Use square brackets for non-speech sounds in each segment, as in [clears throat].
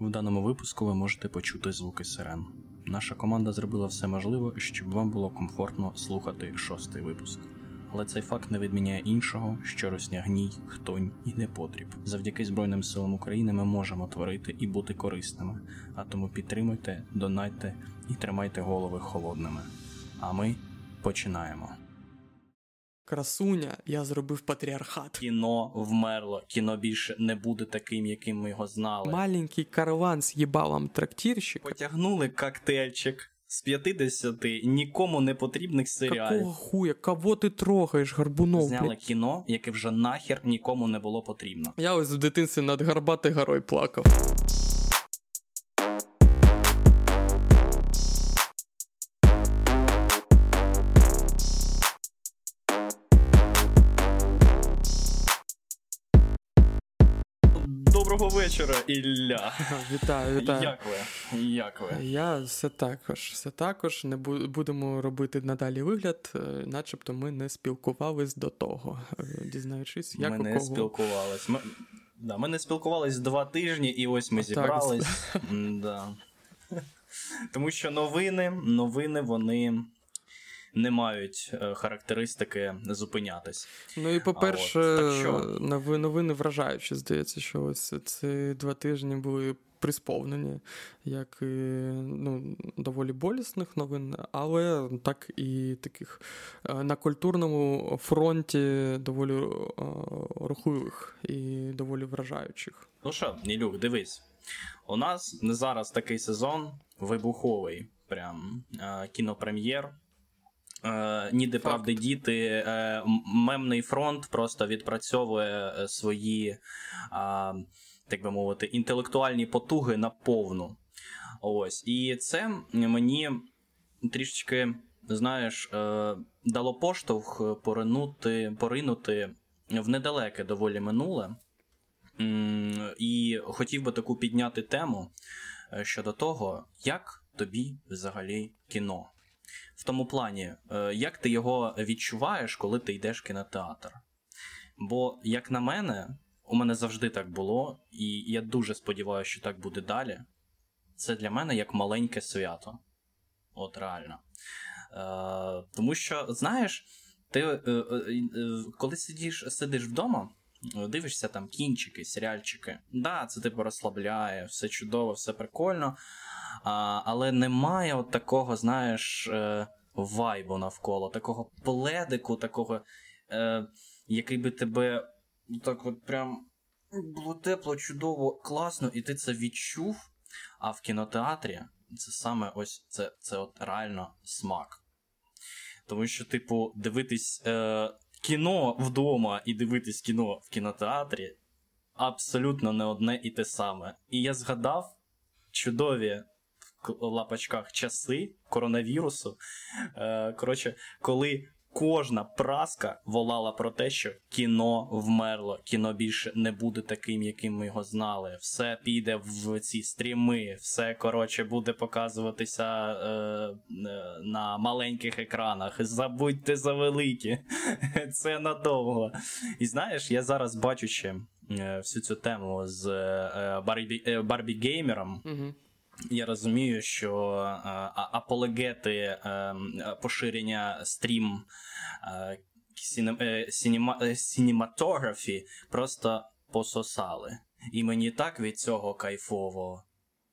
В даному випуску ви можете почути звуки сирен. Наша команда зробила все можливе, щоб вам було комфортно слухати шостий випуск. Але цей факт не відміняє іншого, що росня гній, хтонь і непотріб. Завдяки Збройним силам України ми можемо творити і бути корисними. А тому підтримуйте, донайте і тримайте голови холодними. А ми починаємо. Красуня, я зробив патріархат. Кіно вмерло, кіно більше не буде таким, яким ми його знали. Маленький караван з їбалом трактирщик. Потягнули коктейльчик з 50 нікому не потрібних серіалів. Какого хуя? Кого ти трогаєш, Гарбунов? Зняли блядь? кіно, яке вже нахер нікому не було потрібно. Я ось в дитинстві над Гарбатою горою плакав. Вечора, Ілля. [laughs] Вітаю, вітаю. Як ви? Як ви? Я все також, все також не будемо робити надалі вигляд, е, начебто ми не спілкувались до того, е, дізнаючись, як ми у не спілкувались. Ми... Да, ми не спілкувались два тижні, і ось ми зібрались. да. Тому що новини, новини вони не мають е, характеристики зупинятись. Ну і по-перше, що? нови- новини вражаючі, здається, що ось ці два тижні були присповнені, як і ну, доволі болісних новин, але так і таких е, на культурному фронті доволі е, рухливих і доволі вражаючих. Ну що, Нілюк, дивись. У нас зараз такий сезон вибуховий, прям кінопрем'єр. Е, ніде Факт. правди діти, е, мемний фронт просто відпрацьовує е, свої, так би мовити, інтелектуальні потуги на повну. Ось. І це мені трішечки, знаєш, дало поштовх поринути, поринути в недалеке доволі минуле. І хотів би таку підняти тему щодо того, як тобі взагалі кіно. В тому плані, е, як ти його відчуваєш, коли ти йдеш в кінотеатр. Бо, як на мене, у мене завжди так було, і я дуже сподіваюся, що так буде далі. Це для мене як маленьке свято. От реально. Е, тому що, знаєш, ти е, е, е, коли сидиш, сидиш вдома, дивишся там кінчики, серіальчики. Да, це типу розслабляє, все чудово, все прикольно. А, але немає от такого, знаєш, е, вайбу навколо, такого пледику, такого, е, який би тебе ну, так от прям було тепло, чудово, класно, і ти це відчув. А в кінотеатрі це саме ось це, це от реально смак. Тому що, типу, дивитись е, кіно вдома і дивитись кіно в кінотеатрі абсолютно не одне і те саме. І я згадав чудові лапочках часи коронавірусу. Е, коротше, коли кожна праска волала про те, що кіно вмерло, кіно більше не буде таким, яким ми його знали. Все піде в ці стріми, все коротше буде показуватися е, е, на маленьких екранах. Забудьте за великі. [laughs] Це надовго. І знаєш, я зараз бачу ще е, всю цю тему з Барбі, Барбі Геймером. Угу. Я розумію, що е, апологети е, поширення стрім е, сіне- сінема- сінематографі просто пососали. І мені так від цього кайфово.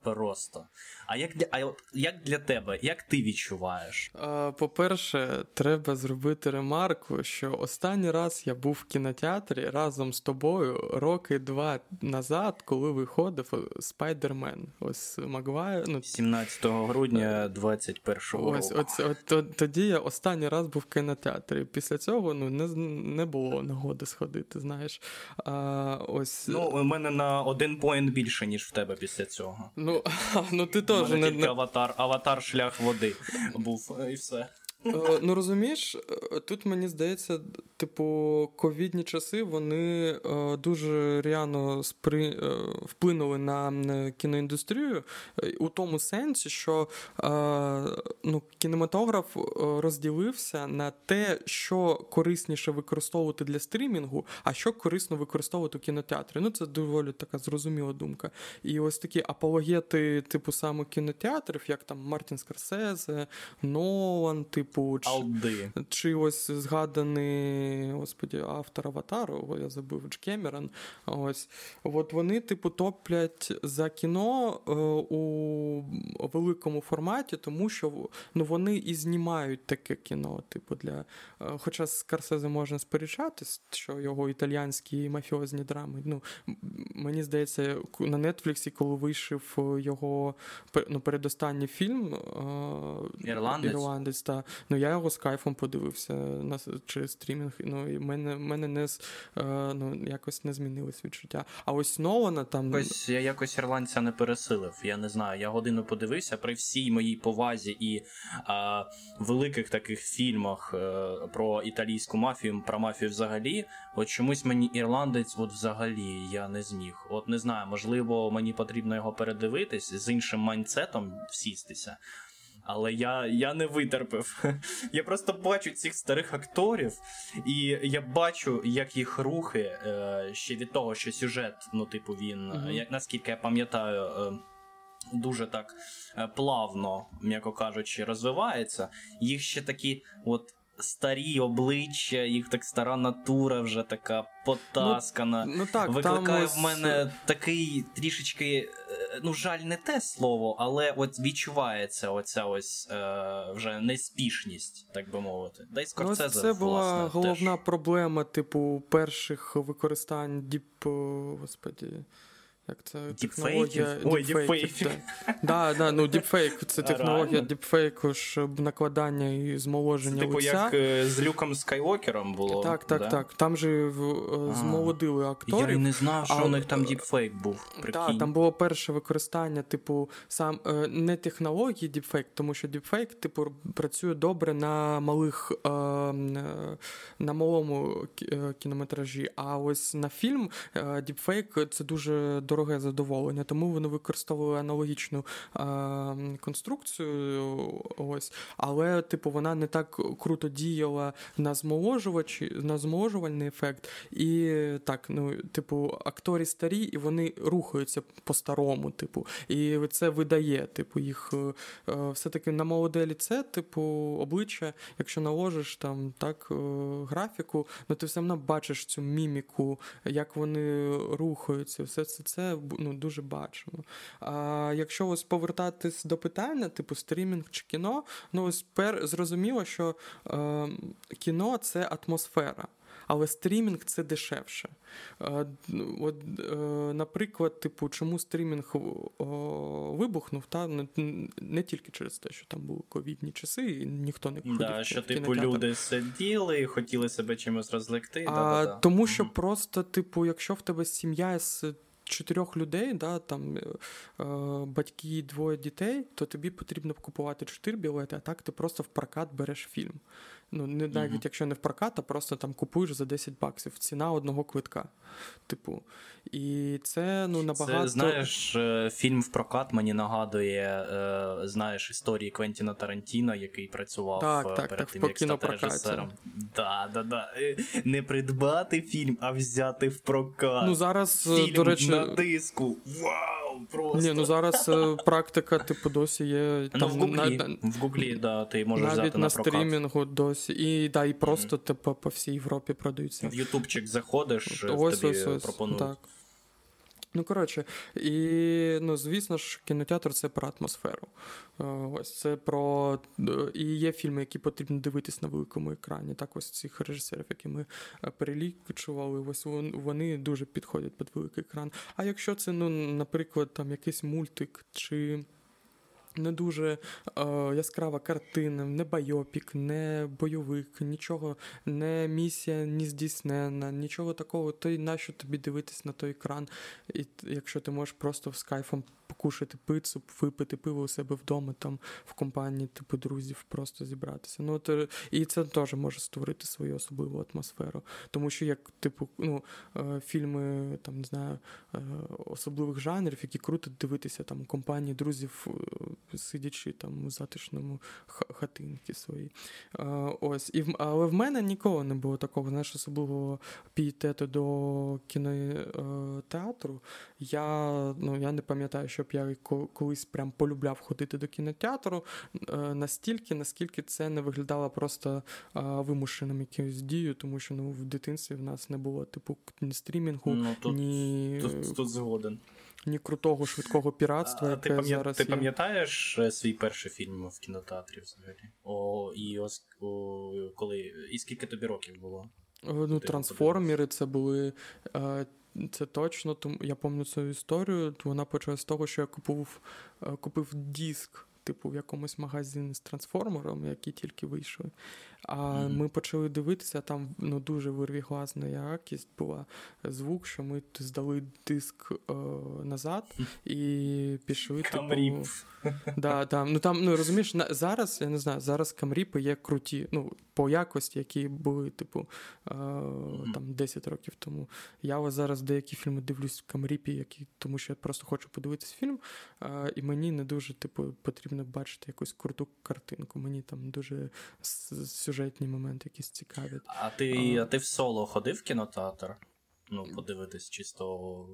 Просто. А як для, а як для тебе, як ти відчуваєш? По-перше, треба зробити ремарку, що останній раз я був в кінотеатрі разом з тобою роки два назад, коли виходив Спайдермен. Ось Магвайр. Ну, 17 грудня 21 ось, року. ось, от, то- тоді я останній раз був в кінотеатрі. Після цього ну, не, не було нагоди сходити, знаєш. А, ось, Ну, у мене на один поінт більше, ніж в тебе після цього. ну, [laughs] ну ти теж не, тільки не, аватар, аватар шлях води був, і все. Е, Ну розумієш, е, тут мені здається, типу, ковідні часи вони е, дуже реально спри... вплинули на кіноіндустрію у тому сенсі, що ну, кінематограф розділився на те, що корисніше використовувати для стрімінгу, а що корисно використовувати у кінотеатрі. Ну, це доволі така зрозуміла думка. І ось такі апологети, типу, саме кінотеатрів, як там Мартін Скорсезе, Нолан, типу, чи, чи ось згаданий господі, автор Аватару, я забув Дж Кемерон. Ось от вони, типу, топлять за кіно е, у великому форматі, тому що ну, вони і знімають таке кіно. Типу, для... Е, хоча з Скорсезе можна сперечатись, що його італійські мафіозні драми. Ну, Мені здається, на Нетфліксі, коли вийшов його ну, передостанній фільм е, Ірландець, Ірландець та, ну, я його з кайфом подивився на через стрімінг. Ну, і мене мене не ну, якось не змінилось відчуття. А ось Нолана там. Ось я якось ірландця не пересилив. Я не знаю. Я годину подивився при всій моїй повазі і а, великих таких фільмах а, е, про італійську мафію, про мафію взагалі. От чомусь мені ірландець, от взагалі я не зміг. От не знаю, можливо, мені потрібно його передивитись з іншим майнцетом всістися. Але я я не витерпив. [laughs] Я просто бачу цих старих акторів, і я бачу, як їх рухи е, ще від того, що сюжет, ну, типу, він, mm-hmm. як наскільки я пам'ятаю, е, дуже так плавно, м'яко кажучи, розвивається. Їх ще такі от старі обличчя, їх так стара натура вже така потаскана. Ну, ну так, Викликає там в мене такий трішечки, е, ну, жаль, не те слово, але от відчувається оця ось е, вже неспішність, так би мовити. Да й Скорсезе, ну, Це була власне, головна теж. проблема, типу, перших використань діп. Господі. Як це технологія Ой, діпфейків. Да. Да, ну діпфейк це технологія діпфейку, щоб накладання і змоложення. Це, Типу, лиця. як е, з Люком Скайвокером було. Так, так, да? так. Там же змолодили акторів. Я не знав, що а, у них там діпфейк був. Так, там було перше використання, типу, сам е, не технології діпфейк, тому що діпфейк, типу, працює добре на малих е, на малому кінометражі. А ось на фільм діпфейк це дуже дороге задоволення, тому вони використовували аналогічну а, конструкцію. Ось, але, типу, вона не так круто діяла на змоложувачі, на змоложувальний ефект. І так, ну, типу, актори старі, і вони рухаються по-старому, типу, і це видає, типу, їх е, все-таки на молоде ліце, типу, обличчя, якщо наложиш там так е, графіку, ну ти все одно бачиш цю міміку, як вони рухаються, все це це це ну, дуже бачимо. А якщо ось повертатись до питання, типу стрімінг чи кіно, ну ось пер зрозуміло, що е, кіно це атмосфера. Але стрімінг це дешевше. Е, от, е, Наприклад, типу, чому стрімінг вибухнув, та не, не тільки через те, що там були ковідні часи, і ніхто не ходив Да, в Що, типу, люди сиділи і хотіли себе чимось розлекти. А, да, да, Тому що просто, типу, якщо в тебе сім'я з чотирьох людей, да, там е, батьки, двоє дітей, то тобі потрібно купувати чотири білети, а так ти просто в прокат береш фільм. Ну, не навіть mm-hmm. якщо не в прокат, а просто там купуєш за 10 баксів. Ціна одного квитка. Типу. І це ну набагато. Це, знаєш, е, фільм в прокат мені нагадує, е, знаєш, історії Квентіна Тарантіно, який працював так, так, перед так, тим, як стати режисером. Да, да, да. Не придбати фільм, а взяти в прокат. Ну, зараз, фільм до речі, на диску. Вау! Просто. Ні, ну зараз практика, типу, досі є. Ну, в Гуглі, на, в Гуглі, да, ти можеш навіть взяти на, на прокат. стрімінгу досі. І да, і просто mm-hmm. типу, по всій Європі продаються. В Ютубчик заходиш, ось, тобі ось, ось, пропонують. Так. Ну, коротше, і ну, звісно ж, кінотеатр це про атмосферу. Е, ось це про. І є фільми, які потрібно дивитись на великому екрані. Так, ось цих режисерів, які ми е, перелічували, ось вони дуже підходять під великий екран. А якщо це, ну, наприклад, там якийсь мультик чи не дуже е, яскрава картина, не байопік, не бойовик, нічого, не місія не здійснена, нічого такого. То й нащо тобі дивитись на той екран, і якщо ти можеш просто з кайфом покушати пиццу, випити пиво у себе вдома, там в компанії, типу друзів, просто зібратися. Ну, то, І це теж може створити свою особливу атмосферу. Тому що як, типу, ну, е, фільми там, не знаю, е, особливих жанрів, які круто дивитися там у компанії друзів сидячи там у затишному хатинці своїй. Ось. І, Але в мене ніколи не було такого, знаєш, особливого пієтету до кінотеатру. Я ну, я не пам'ятаю, щоб я колись прям полюбляв ходити до кінотеатру е, настільки, наскільки це не виглядало просто вимушеним якимось дією, тому що ну, в дитинстві в нас не було типу ні стрімінгу, ну, тут, ні. Тут, тут згоден ні крутого швидкого піратства. яке ти пам'ят... зараз ти пам'ятаєш е, свій перший фільм в кінотеатрі взагалі? О, І ось о, коли. І скільки тобі років було? Ну, Трансформери це були. Е, це точно, тому я пам'ятаю цю історію. Вона почалася з того, що я купив е, купив диск, типу, в якомусь магазині з трансформером, які тільки вийшли. А mm-hmm. ми почали дивитися, там ну, дуже вирвіглазна якість була звук, що ми здали диск е, назад і пішли. Камріп. Типу, да, да. Ну там, ну розумієш, на, зараз я не знаю, зараз камріпи є круті, ну, по якості, які були, типу, е, mm-hmm. там 10 років тому. Я ось зараз деякі фільми дивлюсь в камріпі, які, тому що я просто хочу подивитися фільм, е, і мені не дуже, типу, потрібно бачити якусь круту картинку. Мені там дуже сюжетні моменти якісь цікаві. А ти а ти в соло ходив в кінотеатр? Ну, подивитись чисто.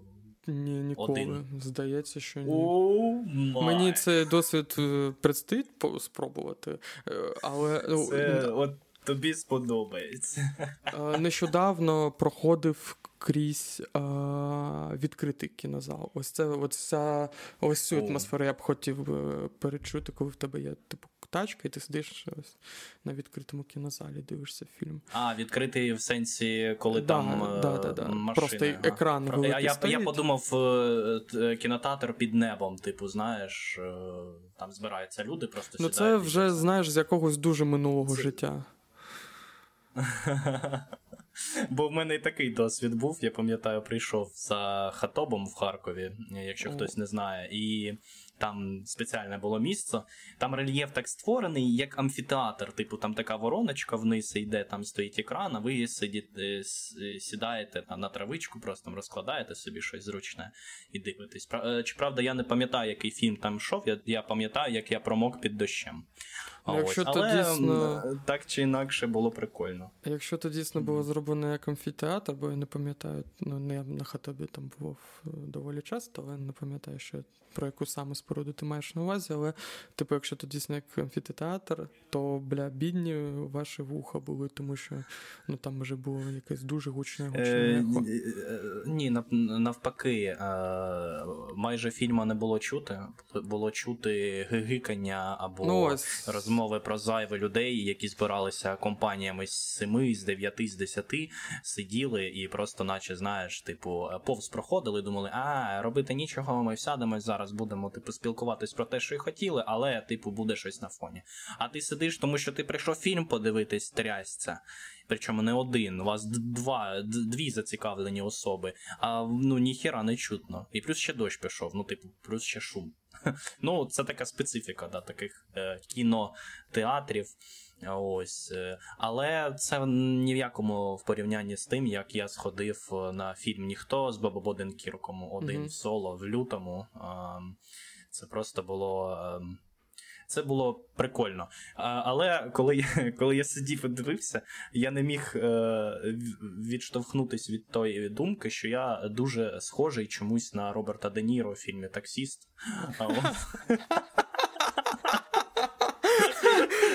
Ні, ніколи. Один. Здається, що ні. Oh Мені це досвід е, предстоїть спробувати. Е, але ну, Це от тобі сподобається. Е, нещодавно проходив крізь а, відкритий кінозал. Ось це ось ця, ось цю атмосферу я б хотів перечути, коли в тебе є типу тачка, і ти сидиш ось на відкритому кінозалі, дивишся фільм. А, відкритий в сенсі, коли да, там да, да, да. машини. Просто екран Про... великий я, стоїть. я подумав, е, кінотеатр під небом, типу, знаєш, е, там збираються люди, просто Ну, це вже, знаєш, з якогось дуже минулого це... життя. [laughs] Бо в мене і такий досвід був. Я пам'ятаю, прийшов за хатобом в Харкові, якщо хтось не знає, і там спеціальне було місце. Там рельєф так створений, як амфітеатр. Типу, там така вороночка вниз йде, там стоїть екран, а ви сидіте, сідаєте там, на травичку, просто там розкладаєте собі щось зручне і дивитесь. Е, чи правда, я не пам'ятаю, який фільм там йшов, я я пам'ятаю, як я промок під дощем. Якщо Але то дійсно... так чи інакше було прикольно. Якщо то дійсно було зроблено як амфітеатр, бо я не пам'ятаю, ну не на хатобі там був е, доволі часто, але не пам'ятаю, що про яку саме споруду ти маєш на увазі, але, типу, якщо то дійсно як амфітеатр, то бля, бідні ваші вуха були, тому що ну там вже було якесь дуже гучне гучне е. Е, ні, навпаки, майже фільму не було чути. Було чути гигикання або ну, ось... розмови про зайве людей, які збиралися компаніями з семи, з дев'яти, з десяти, сиділи і просто, наче, знаєш, типу, повз проходили, думали, а робити нічого, ми сядемо зараз будемо типу спілкуватись про те, що й хотіли, але типу буде щось на фоні. А ти сидиш, тому що ти прийшов фільм подивитись, трясця. Причому не один, у вас два, дві зацікавлені особи, а ну ніхіра не чутно. І плюс ще дощ пішов, ну, типу, плюс ще шум. [laughs] Ну, це така специфіка да, таких е, кінотеатрів. Ось. Е, але це ні в якому в порівнянні з тим, як я сходив е, на фільм Ніхто з Бобо Кірком один mm-hmm. соло в лютому. Це просто було. Це було прикольно. Але коли я коли я сидів і дивився, я не міг е, відштовхнутися від тої думки, що я дуже схожий чомусь на Роберта Де Ніро у фільмі Таксіст.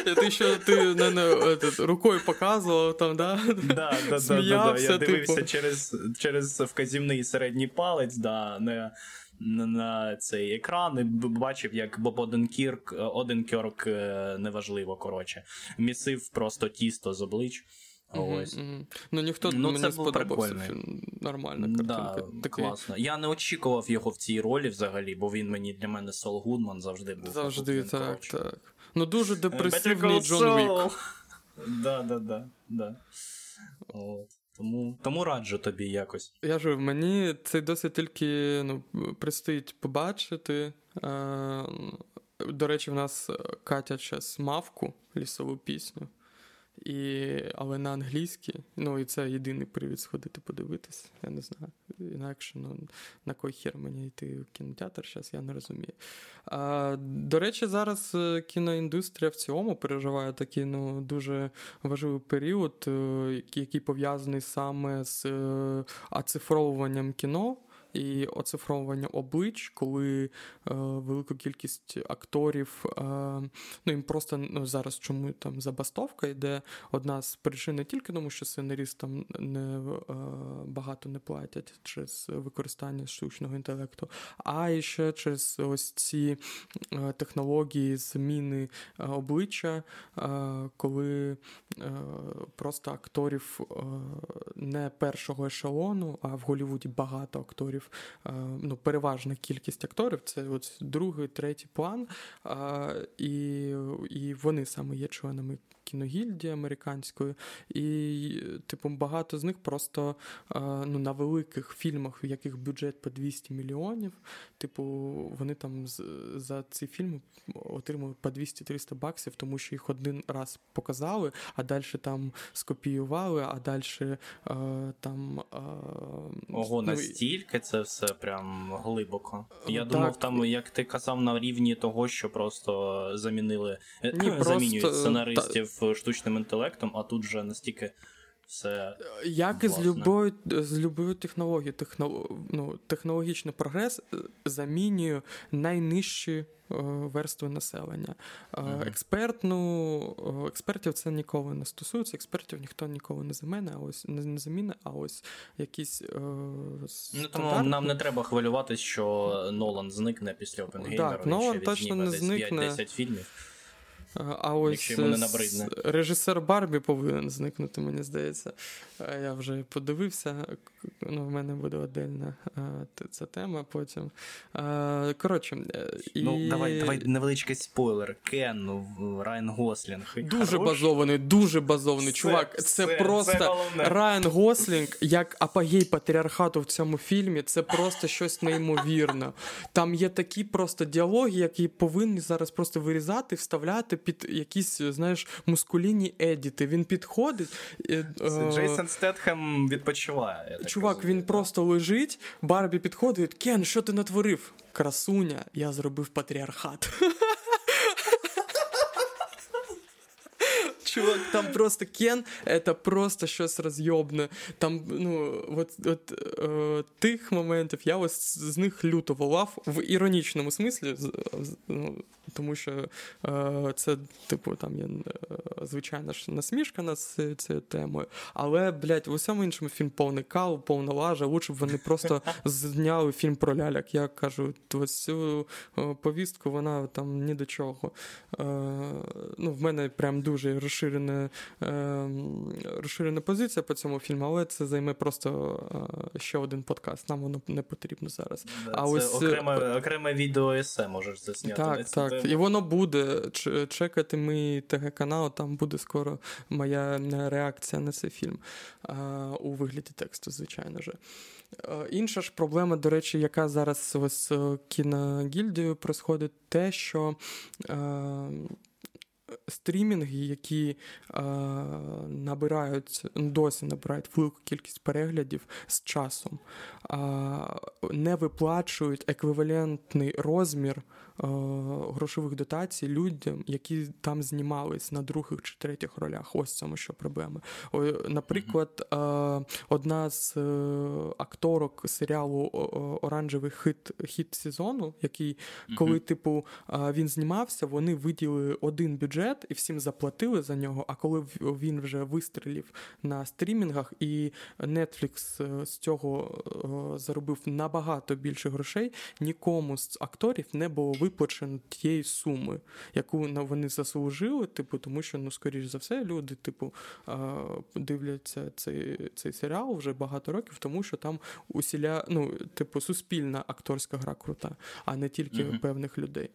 Ти що ти не, не, рукою показував там, да? Да, да, Сміявся, да, да, Я дивився типу. через через вказівний середній палець, да, не, на, цей екран і бачив, як Боб Оденкірк, Оденкерк, неважливо, коротше, місив просто тісто з облич. Ось. Mm-hmm. Ну ніхто ну, мені це сподобався. Нормальна картинка. Да, Такий... Класно. Я не очікував його в цій ролі взагалі, бо він мені для мене Сол Гудман завжди був. Завжди, він, так, коротше. так. Ну дуже депресивний Джон Вік. [laughs] Да, да, да, да. От. Тому тому раджу тобі якось. Я ж мені це досить тільки ну, предстоїть побачити. До речі, в нас Катя час мавку лісову пісню. І, Але на англійській, ну і це єдиний привід сходити подивитись. Я не знаю. Інакше ну, на кой хер мені йти в кінотеатр зараз, я не розумію. А, До речі, зараз е, кіноіндустрія в цілому переживає такий ну, дуже важливий період, е, який пов'язаний саме з е, оцифровуванням кіно і оцифровування облич, коли е, велика кількість акторів, е, ну їм просто ну, зараз чому там забастовка йде. Одна з причин не тільки тому, що сценаристам не е, багато не платять через використання штучного інтелекту, а і ще через ось ці е, технології зміни е, обличчя, е, коли просто акторів не першого ешелону, а в Голлівуді багато акторів акторів, е, ну, переважна кількість акторів це от другий, третій план, і і вони саме є членами кіногільдії американської, і, типу, багато з них просто ну, на великих фільмах, в яких бюджет по 200 мільйонів, типу, вони там за ці фільми отримали по 200-300 баксів, тому що їх один раз показали, а далі там скопіювали, а далі там. Ого, ну, настільки це все прям глибоко. Я так. думав, там, як ти казав, на рівні того, що просто замінили Ні, замінюють просто... сценаристів штучним інтелектом, а тут вже настільки все. Як і з любою з любою технологією, техно, ну, технологічний прогрес е, замінює найнижчі е, верстви населення. Uh-huh. Експерт, ну, експертів це ніколи не стосується, експертів ніхто ніколи не заміне, а ось не, не заміне, а ось якісь. Е, ну, тому нам не треба хвилюватися, що Нолан зникне після Опенгеймера. Так, Нолан точно не зникне. 5-10 фільмів. А ось режисер Барбі повинен зникнути, мені здається. Я вже подивився. Ну, В мене буде отдельна ця тема потім. Коротше, і... Ну, давай давай невеличкий спойлер. Кен, ну, Райан Гослінг. Дуже Хорош? базований, дуже базований. Це, Чувак, це, це просто це Райан Гослінг, як апогей патріархату в цьому фільмі, це просто щось неймовірне. Там є такі просто діалоги, які повинні зараз просто вирізати, вставляти під якісь, знаєш, мускулінні едіти. Він підходить. Це е, Джейсон Стетхем відпочиває. Чувак, розумію, він просто лежить, Барбі підходить. Кен, що ти натворив? Красуня, я зробив патріархат. [laughs] чувак, там просто Кен, это просто щось розйобне. Там, ну, от, от е, тих моментів я ось з них люто волав в іронічному смислі, ну, тому що е, це, типу, там є е, звичайна ж насмішка над цією темою. Але, блядь, в усьому іншому фільм повний кал, повна лажа. Лучше б вони просто [laughs] зняли фільм про ляляк. Я кажу, ось цю е, повістку вона там ні до чого. Е, ну, В мене прям дуже розширена, е, розширена позиція по цьому фільму, але це займе просто е, ще один подкаст. Нам воно не потрібно зараз. Да, а це ось окреме, окреме відео есе можеш засняти. Так, так. І воно буде. Чекати мій ТГ-канал, там буде скоро моя реакція на цей фільм у вигляді тексту, звичайно ж. Інша ж проблема, до речі, яка зараз з кіногільдією происходить, те, що стрімінги, які е, набирають досі набирають велику кількість переглядів з часом, е, не виплачують еквівалентний розмір грошових дотацій людям, які там знімались на других чи третіх ролях. Ось цьому що проблема. Наприклад, одна з акторок серіалу Оранжевий хит хіт сезону, який, коли, типу, він знімався, вони виділили один бюджет і всім заплатили за нього. А коли він вже вистрілів на стрімінгах, і Netflix е, з цього е, заробив набагато більше грошей, нікому з акторів не було виплачено тієї суми, яку вони заслужили, типу, тому що, ну, скоріш за все, люди, типу, дивляться цей цей серіал вже багато років, тому що там усіля, ну, типу, суспільна акторська гра крута, а не тільки mm-hmm. певних людей.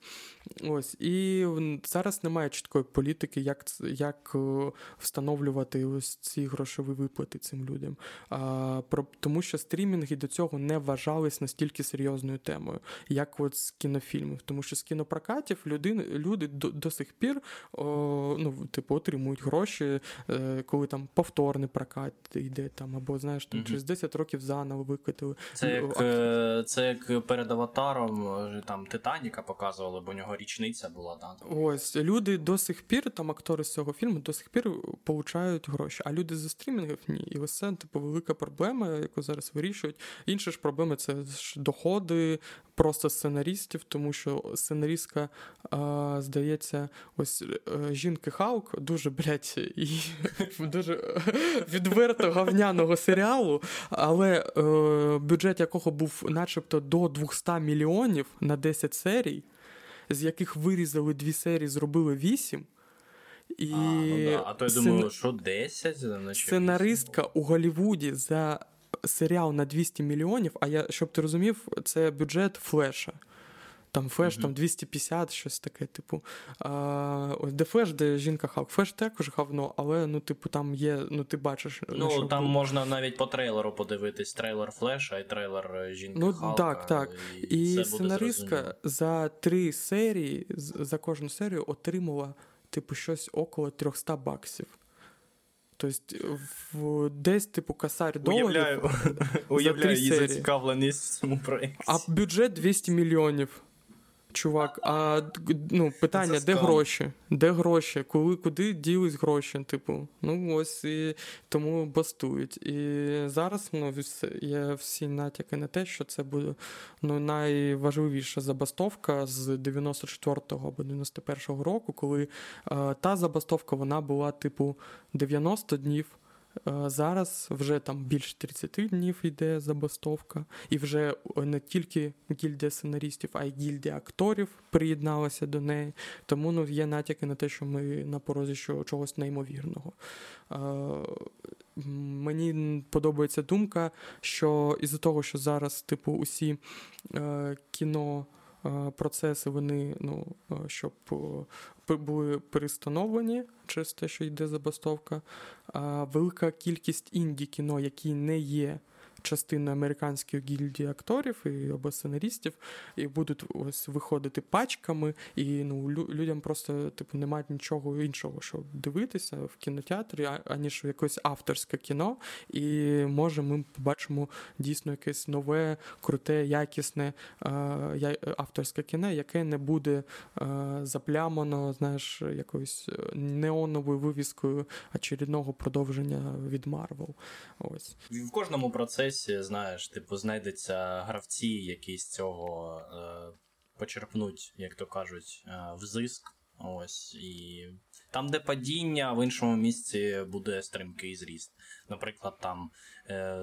Ось і зараз немає чіткої політики, як як е, встановлювати ось ці грошові виплати цим людям. А, про, Тому що стрімінги до цього не вважались настільки серйозною темою, як от з кінофільмів. Тому що з кінопрокатів люди, люди до, до сих пір о, ну, типу, отримують гроші, е, коли там повторний прокат йде там, або знаєш, там mm-hmm. через 10 років заново викатили. Це як, е, це як перед аватаром там Титаніка показували, бо у нього річниця була. Да, Ось люди до сих пір, там актори з цього фільму до сих пір получають гроші, а люди зі стрімінгів ні. І ось це типу велика проблема, яку зараз вирішують. Інша ж проблема це ж доходи просто сценарістів, тому що сценаристка, а, здається, ось е, жінки Хаук дуже блядь, і [laughs] дуже відверто говняного серіалу, але е, бюджет якого був начебто до 200 мільйонів на 10 серій з яких вирізали дві серії, зробили вісім. І а, ну да. а то я думаю, що 10? Значить, Сценаристка у Голлівуді за серіал на 200 мільйонів, а я, щоб ти розумів, це бюджет флеша. Там флеш, mm-hmm. там 250, щось таке, типу. А, ось Де флеш, де жінка Халк. Флеш також говно, але ну, типу, там є, ну ти бачиш. Ну, що там було. можна навіть по трейлеру подивитись: трейлер флеша і трейлер е, жінки. Ну, Халка, так, так. І, і сценаристка за три серії, за кожну серію отримала, типу, щось около 300 баксів. Тобто, в десь, типу, косарь доларів. Уявляю, [laughs] уявляю її зацікавленість в цьому проєкті. А бюджет 200 мільйонів. Чувак, а ну, питання, де гроші? Де гроші? Коли куди ділись гроші? Типу, ну ось і тому бастують. І зараз ну, є всі натяки на те, що це буде ну, найважливіша забастовка з 94-го або 91-го року, коли а, та забастовка вона була, типу, 90 днів. Е, зараз вже там більше 30 днів йде забастовка, і вже не тільки гільдія сценаристів, а й гільдія акторів приєдналася до неї. Тому ну, є натяки на те, що ми на порозі чогось неймовірного. Е, мені подобається думка, що із-за того, що зараз, типу, усі е, кіно. Процеси вони, ну, щоб були перестановлені через те, що йде забастовка. Велика кількість інді кіно, які не є частиною американської гільдії акторів і або сценаристів, і будуть ось виходити пачками, і ну, людям просто типу немає нічого іншого, що дивитися в кінотеатрі, аніж якесь авторське кіно. І може ми побачимо дійсно якесь нове, круте, якісне авторське кіно, яке не буде заплямано, знаєш, якоюсь неоновою вивіскою очередного продовження від Марвел. Ось в кожному процесі процесі, знаєш, типу, знайдеться гравці, які з цього е, почерпнуть, як то кажуть, е, взиск. Ось і там, де падіння, в іншому місці буде стрімкий зріст. Наприклад, там е,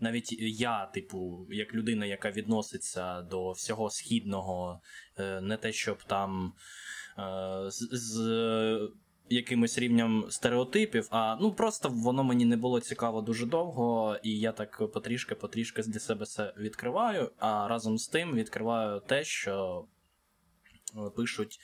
навіть я, типу, як людина, яка відноситься до всього східного, е, не те, щоб там е, з, з якимось рівнем стереотипів, а ну просто воно мені не було цікаво дуже довго, і я так потрішки-потрішки для себе це відкриваю. А разом з тим відкриваю те, що е, пишуть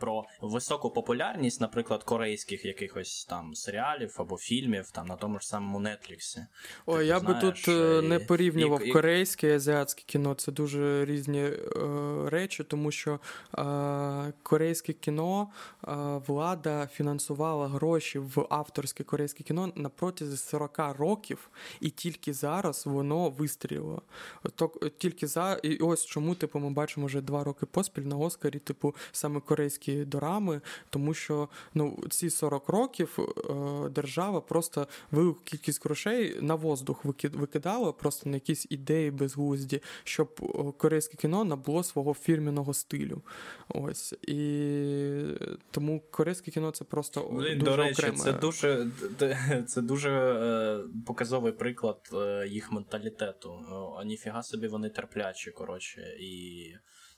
про високу популярність, наприклад, корейських якихось там серіалів або фільмів там на тому ж самому Нетліксі. О, я знаєш, би тут е, не порівнював і, корейське і азіатське кіно. Це дуже різні е, речі, тому що е, корейське кіно е, влада фінансувала гроші в авторське корейське кіно на протязі 40 років, і тільки зараз воно вистрілило. Тільки за і ось чому типу ми бачимо вже два роки поспіль на Оскарі, типу саме корейські дорами, тому що ну, ці 40 років е, держава просто велику кількість грошей на воздух викидала, просто на якісь ідеї безглузді, щоб корейське кіно набуло свого фірміного стилю. Ось. І тому корейське кіно це просто Блин, дуже до речі, окреме. це дуже [laughs] це дуже е, показовий приклад е, їх менталітету. А ніфіга собі вони терплячі, коротше. І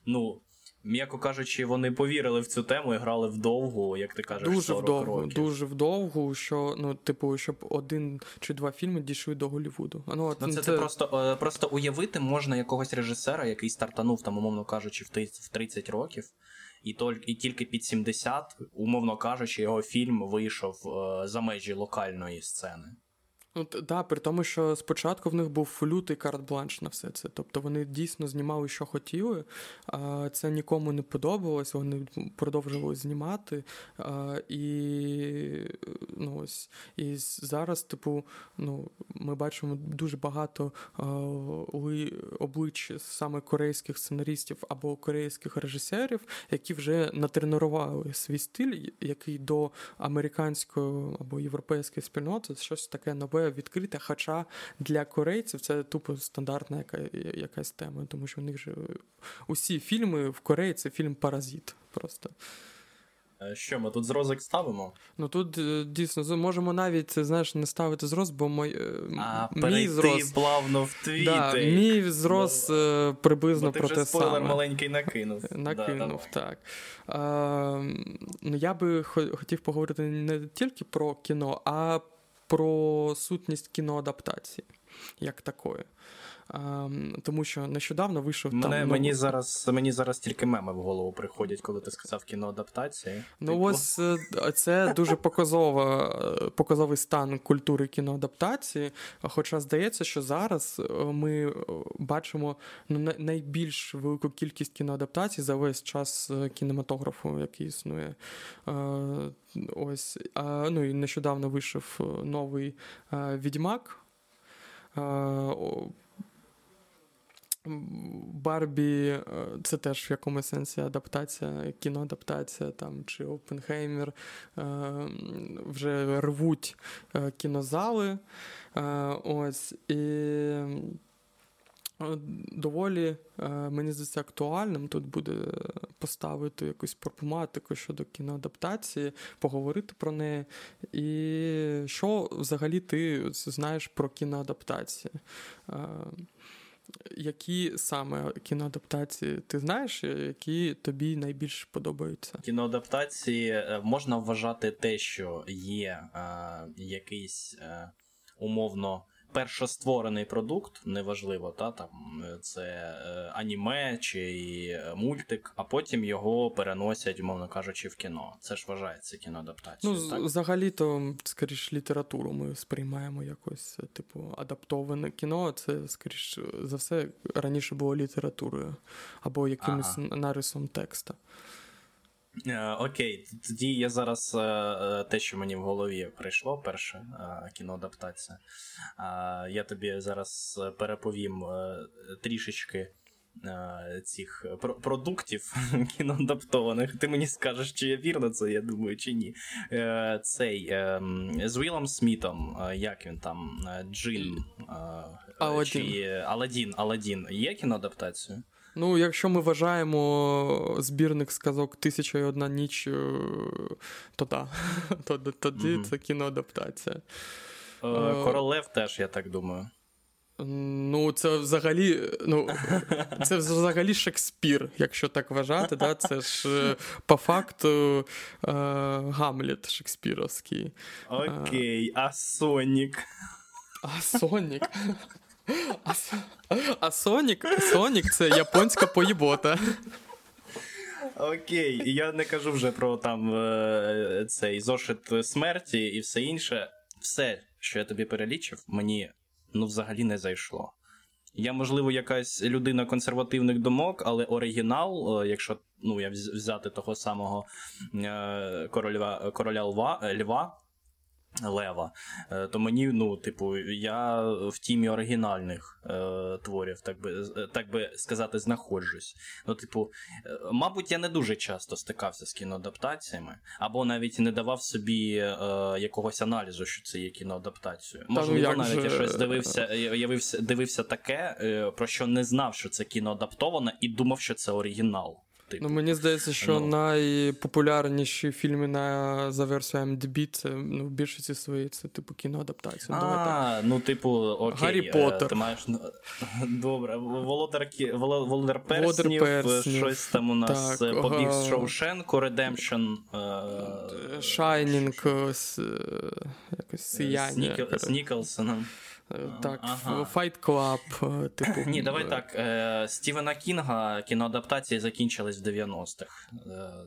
ну. М'яко кажучи, вони повірили в цю тему і грали вдовгу, як ти кажеш, дуже 40 вдовго, років. дуже вдовгу, що ну, типу, щоб один чи два фільми дійшли до Голлівуду. Ну, ну це, це... просто просто уявити можна якогось режисера, який стартанув там, умовно кажучи, в 30 років, і і тільки під 70, умовно кажучи, його фільм вийшов за межі локальної сцени. Ну, да, при тому, що спочатку в них був лютий карт-бланш на все це. Тобто вони дійсно знімали, що хотіли, це нікому не подобалось, вони продовжували знімати. І ну, ось, і зараз, типу, ну, ми бачимо дуже багато облич саме корейських сценаристів або корейських режисерів, які вже натренували свій стиль, який до американської або європейської спільноти щось таке нове відкрите. Хоча для корейців це тупо стандартна яка, якась тема, тому що в них же усі фільми в Кореї це фільм Паразит просто. Е, що ми тут зрозок ставимо? Ну тут е, дійсно можемо навіть знаєш, не ставити зрос, бо мой, е, а, мій зрос плавно в твій да, Мій зрос ну, приблизно бо ти про вже те спойлер саме. маленький накинув. [laughs] Накинув, да, так. А, ну, Я би хотів поговорити не тільки про кіно, а про сутність кіноадаптації як такої. Um, тому що нещодавно вийшов Мене, там. Мені зараз мені зараз тільки меми в голову приходять, коли ти сказав кіноадаптації. Ну, типу... ось е, це дуже показова, е, показовий стан культури кіноадаптації. Хоча здається, що зараз е, ми бачимо ну, найбільш велику кількість кіноадаптацій за весь час кінематографу, який існує. Ось, ну і нещодавно вийшов новий Відьмак. Барбі це теж в якомусь сенсі адаптація, кіноадаптація там, чи Опенхеймер вже рвуть кінозали. Ось, і доволі, мені здається, актуальним тут буде поставити якусь проблематику щодо кіноадаптації, поговорити про неї. І що взагалі ти знаєш про кіноадаптації? Які саме кіноадаптації ти знаєш, які тобі найбільше подобаються? Кіноадаптації е, можна вважати те, що є е, якийсь е, умовно першостворений продукт, неважливо, та там це е, аніме чи е, мультик, а потім його переносять, умовно кажучи, в кіно. Це ж вважається кіноадаптацією. Ну, так? взагалі-то, скоріш, літературу ми сприймаємо якось, типу, адаптоване кіно. Це, скоріш за все, раніше було літературою або якимось ага. нарисом текста. Е, окей, тоді я зараз е, е, те, що мені в голові прийшло, перше кіноадаптація. Я тобі зараз переповім трішечки цих продуктів [laughs] кіноадаптованих. Ти мені скажеш, чи я вірно це, я думаю, чи ні. Цей з Вілом Смітом, як він там, Джин Аладдін. чи Аладдін, Аладдін є кіноадаптацією? Ну, якщо ми вважаємо збірник сказок Тисяча і одна ніч, е, то так. [laughs] Тоді mm-hmm. це кіноадаптація. Е, е, Королев теж, я так думаю. Ну, це взагалі ну, [laughs] це взагалі Шекспір, якщо так вважати. Да? Це ж по факту Гамлет Шекспіровський. Окей, а Сонік. А Сонік. [laughs] А, Сонік Сонік це японська поїбота. Окей, я не кажу вже про там е, цей зошит смерті і все інше. Все, що я тобі перелічив, мені ну взагалі не зайшло. Я, можливо, якась людина консервативних думок, але оригінал, е, якщо ну, я взяти того самого е, короля короля Льва, Льва Лева. Е, то мені, ну, типу, я в тімі оригінальних е, творів, так би так би сказати, знаходжусь. Ну, типу, е, мабуть, я не дуже часто стикався з кіноадаптаціями, або навіть не давав собі е, якогось аналізу, що це є кіноадаптацією. Ну, Можливо, навіть же... я щось дивився, явився, дивився таке, е, про що не знав, що це кіноадаптоване, і думав, що це оригінал. Типу. Ну, Мені здається, що ну, найпопулярніші фільми на за версією MDB це ну, в більшості своїй це типу кіноадаптація. А, ну, типу, окей. Гаррі Поттер. Ти маєш... [laughs] Добре, Володар Володар Перснів, Перснів, щось там у нас так, побіг з Шоушенку, Redemption. Shining, якось сияння. З Ніколсоном. Е, так, ага. Fight Club, е, типу. Ні, давай так. Е, Стівена Кінга кіноадаптації закінчились в 90-х.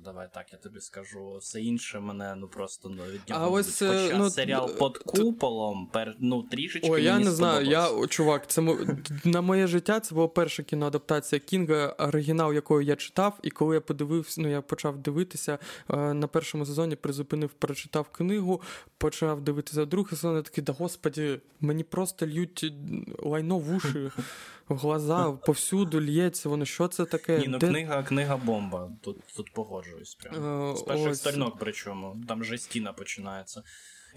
Давай так, я тобі скажу. Все інше мене ну просто ну, від нього. А ось, Хоча ну, серіал під куполом пер, ну, трішечки. Ой, я не знаю. Я, Чувак, це на моє життя це була перша кіноадаптація Кінга, оригінал якої я читав, і коли я подивився, ну я почав дивитися на першому сезоні, призупинив, прочитав книгу, почав дивитися другий сезон, я такий, да господі, мені просто просто льють лайно в уші, в глаза, повсюду лється, воно що це таке? Ні, ну Де... книга книга бомба. Тут тут погоджуюсь. прямо. Е, З перших Ось... сторінок, причому, там вже стіна починається.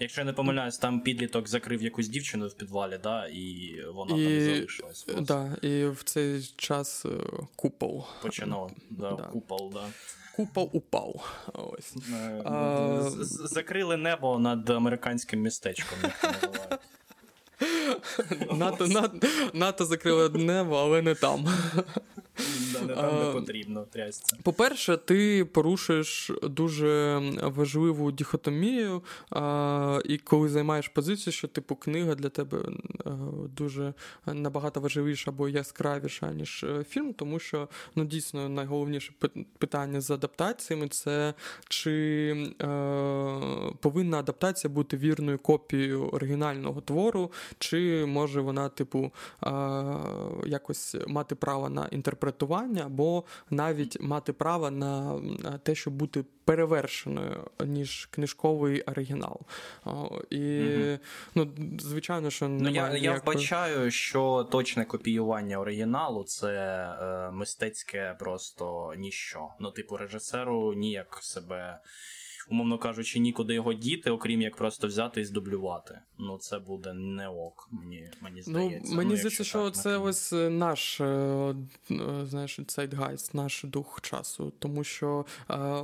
Якщо я не помиляюсь, там підліток закрив якусь дівчину в підвалі, да, і вона і, там залишилась. Да, І в цей час е, купол. Починав, да, да. купол, да. Купол упав. Ось. Е. Закрили небо над американським містечком, як називають. НАТО НАТО, НАТО закрили небо, але не там. Не там не потрібно трясця. По-перше, ти порушуєш дуже важливу дихотомію, і коли займаєш позицію, що типу книга для тебе дуже набагато важливіша або яскравіша, ніж е, фільм, тому що ну, дійсно найголовніше питання з адаптаціями це чи а, повинна адаптація бути вірною копією оригінального твору, чи може вона, типу, якось мати право на інтерпретування, або навіть мати право на те, щоб бути перевершеною, ніж книжковий оригінал. І, угу. ну, звичайно, що ну, я, ніякої... я вбачаю, що точне копіювання оригіналу це е, мистецьке просто ніщо. Ну, типу, режисеру ніяк себе умовно кажучи, нікуди його діти, окрім як просто взяти і здублювати. Ну це буде не ок. Мені мені ну, здається. Ну, Мені здається, що це ось е, наш е, е, знаєш, цейтгайст, наш дух часу. Тому що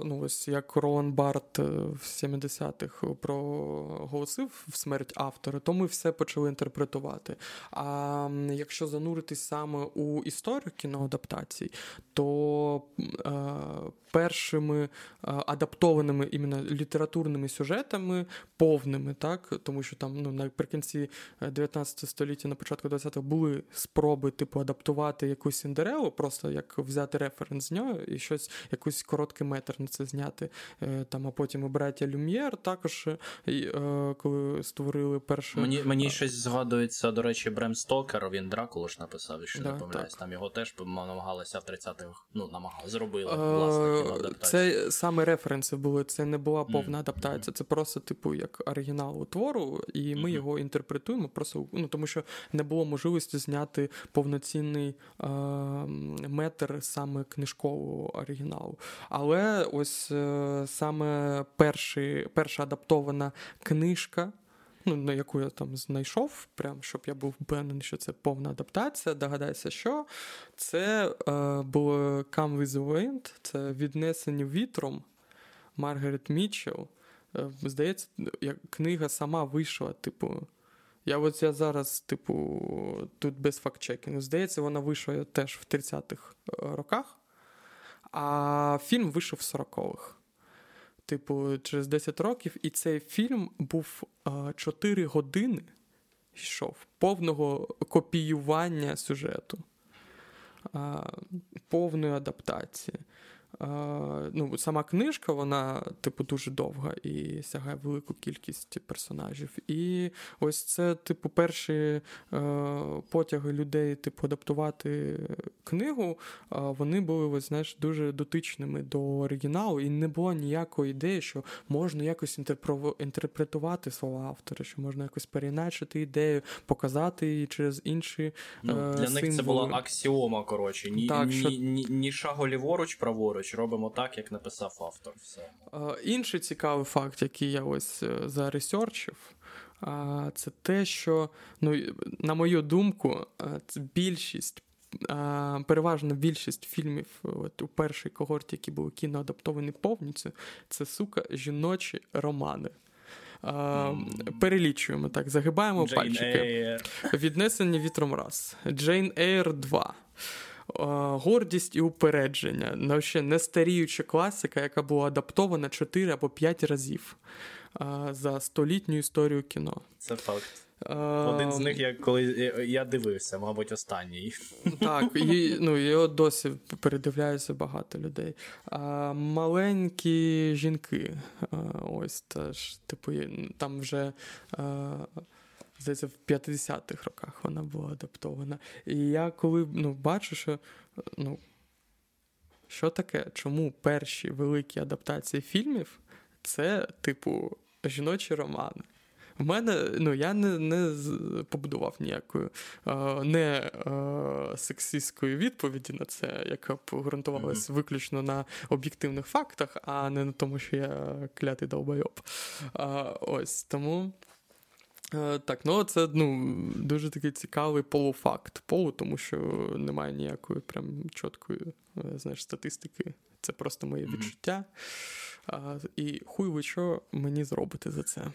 ну ось як Ролан Барт в 70-х проголосив в смерть автора, то ми все почали інтерпретувати. А якщо зануритись саме у історію кіноадаптацій, то першими адаптованими іменно літературними сюжетами, повними, так, тому що там ну, наприкінці 19 е, століття, на початку 20-го були спроби типу адаптувати якусь Сіндерелу, просто як взяти референс з нього і щось, якийсь короткий метр на це зняти. Е, там, А потім і браття Люм'єр також, е, коли створили перше. Мені мені щось згадується, до речі, Брем Стокер, він Дракулу ж написав, що да, не помиляюсь. Там його теж намагалися в 30-х, ну, намагалися, зробили власне Це саме референси були, це не була повна адаптація. Це просто, типу, як оригінал твору, і ми його інтерпретуємо. Просто ну тому, що не було можливості зняти повноцінний е, метр саме книжкового оригіналу. Але ось е, саме перший, перша адаптована книжка. Ну, на яку я там знайшов, прям щоб я був впевнений, що це повна адаптація. Догадайся, що це е, було Come with the Wind, це віднесені вітром Маргарет Мітчелл. Е, здається, як книга сама вийшла, типу. Я от я зараз, типу, тут без фактчекінгу. Здається, вона вийшла теж в 30-х е, роках, а фільм вийшов в 40-х. Типу, через 10 років, і цей фільм був 4 е, години йшов повного копіювання сюжету, повної адаптації. Ну, Сама книжка, вона, типу, дуже довга і сягає велику кількість персонажів. І ось це, типу, перші е, потяги людей, типу, адаптувати книгу, вони були, ось, знаєш, дуже дотичними до оригіналу, і не було ніякої ідеї, що можна якось інтерпретувати слова автора, що можна якось переначити ідею, показати її через інші. Ну, Для символи. них це була аксіома, коротше. Ні, так, ні, що... ні, ні шагу ліворуч, праворуч робимо так, як написав автор. Все. Інший цікавий факт, який я ось е, заресерчив, це те, що, ну, на мою думку, більшість. Переважна більшість фільмів от, у першій когорті, які були кіноадаптовані повністю, це сука жіночі романи. Mm. Перелічуємо так, загибаємо Jane пальчики. Eyre. Віднесені вітром раз. Джейн Ейр 2. Гордість і упередження. Ну, ще не старіюча класика, яка була адаптована 4 або 5 разів за столітню історію кіно. Це факт. Один з них, я коли я дивився, мабуть, останній. Так, і, ну, його досі передивляються багато людей. А, Маленькі жінки. А, ось теж, типу, там вже. А, здається, в 50-х роках вона була адаптована. І я коли ну, бачу, що ну, що таке, чому перші великі адаптації фільмів це, типу, жіночі романи. В мене ну я не не побудував ніякої не сексистської відповіді на це, яка б ґрунтувалася mm-hmm. виключно на об'єктивних фактах, а не на тому, що я клятий долбойоб. Ось тому Е, так, ну це ну, дуже такий цікавий полуфакт. Полу, тому що немає ніякої прям чіткої е, знаєш, статистики. Це просто моє відчуття. А, І хуй ви що мені зробите за це.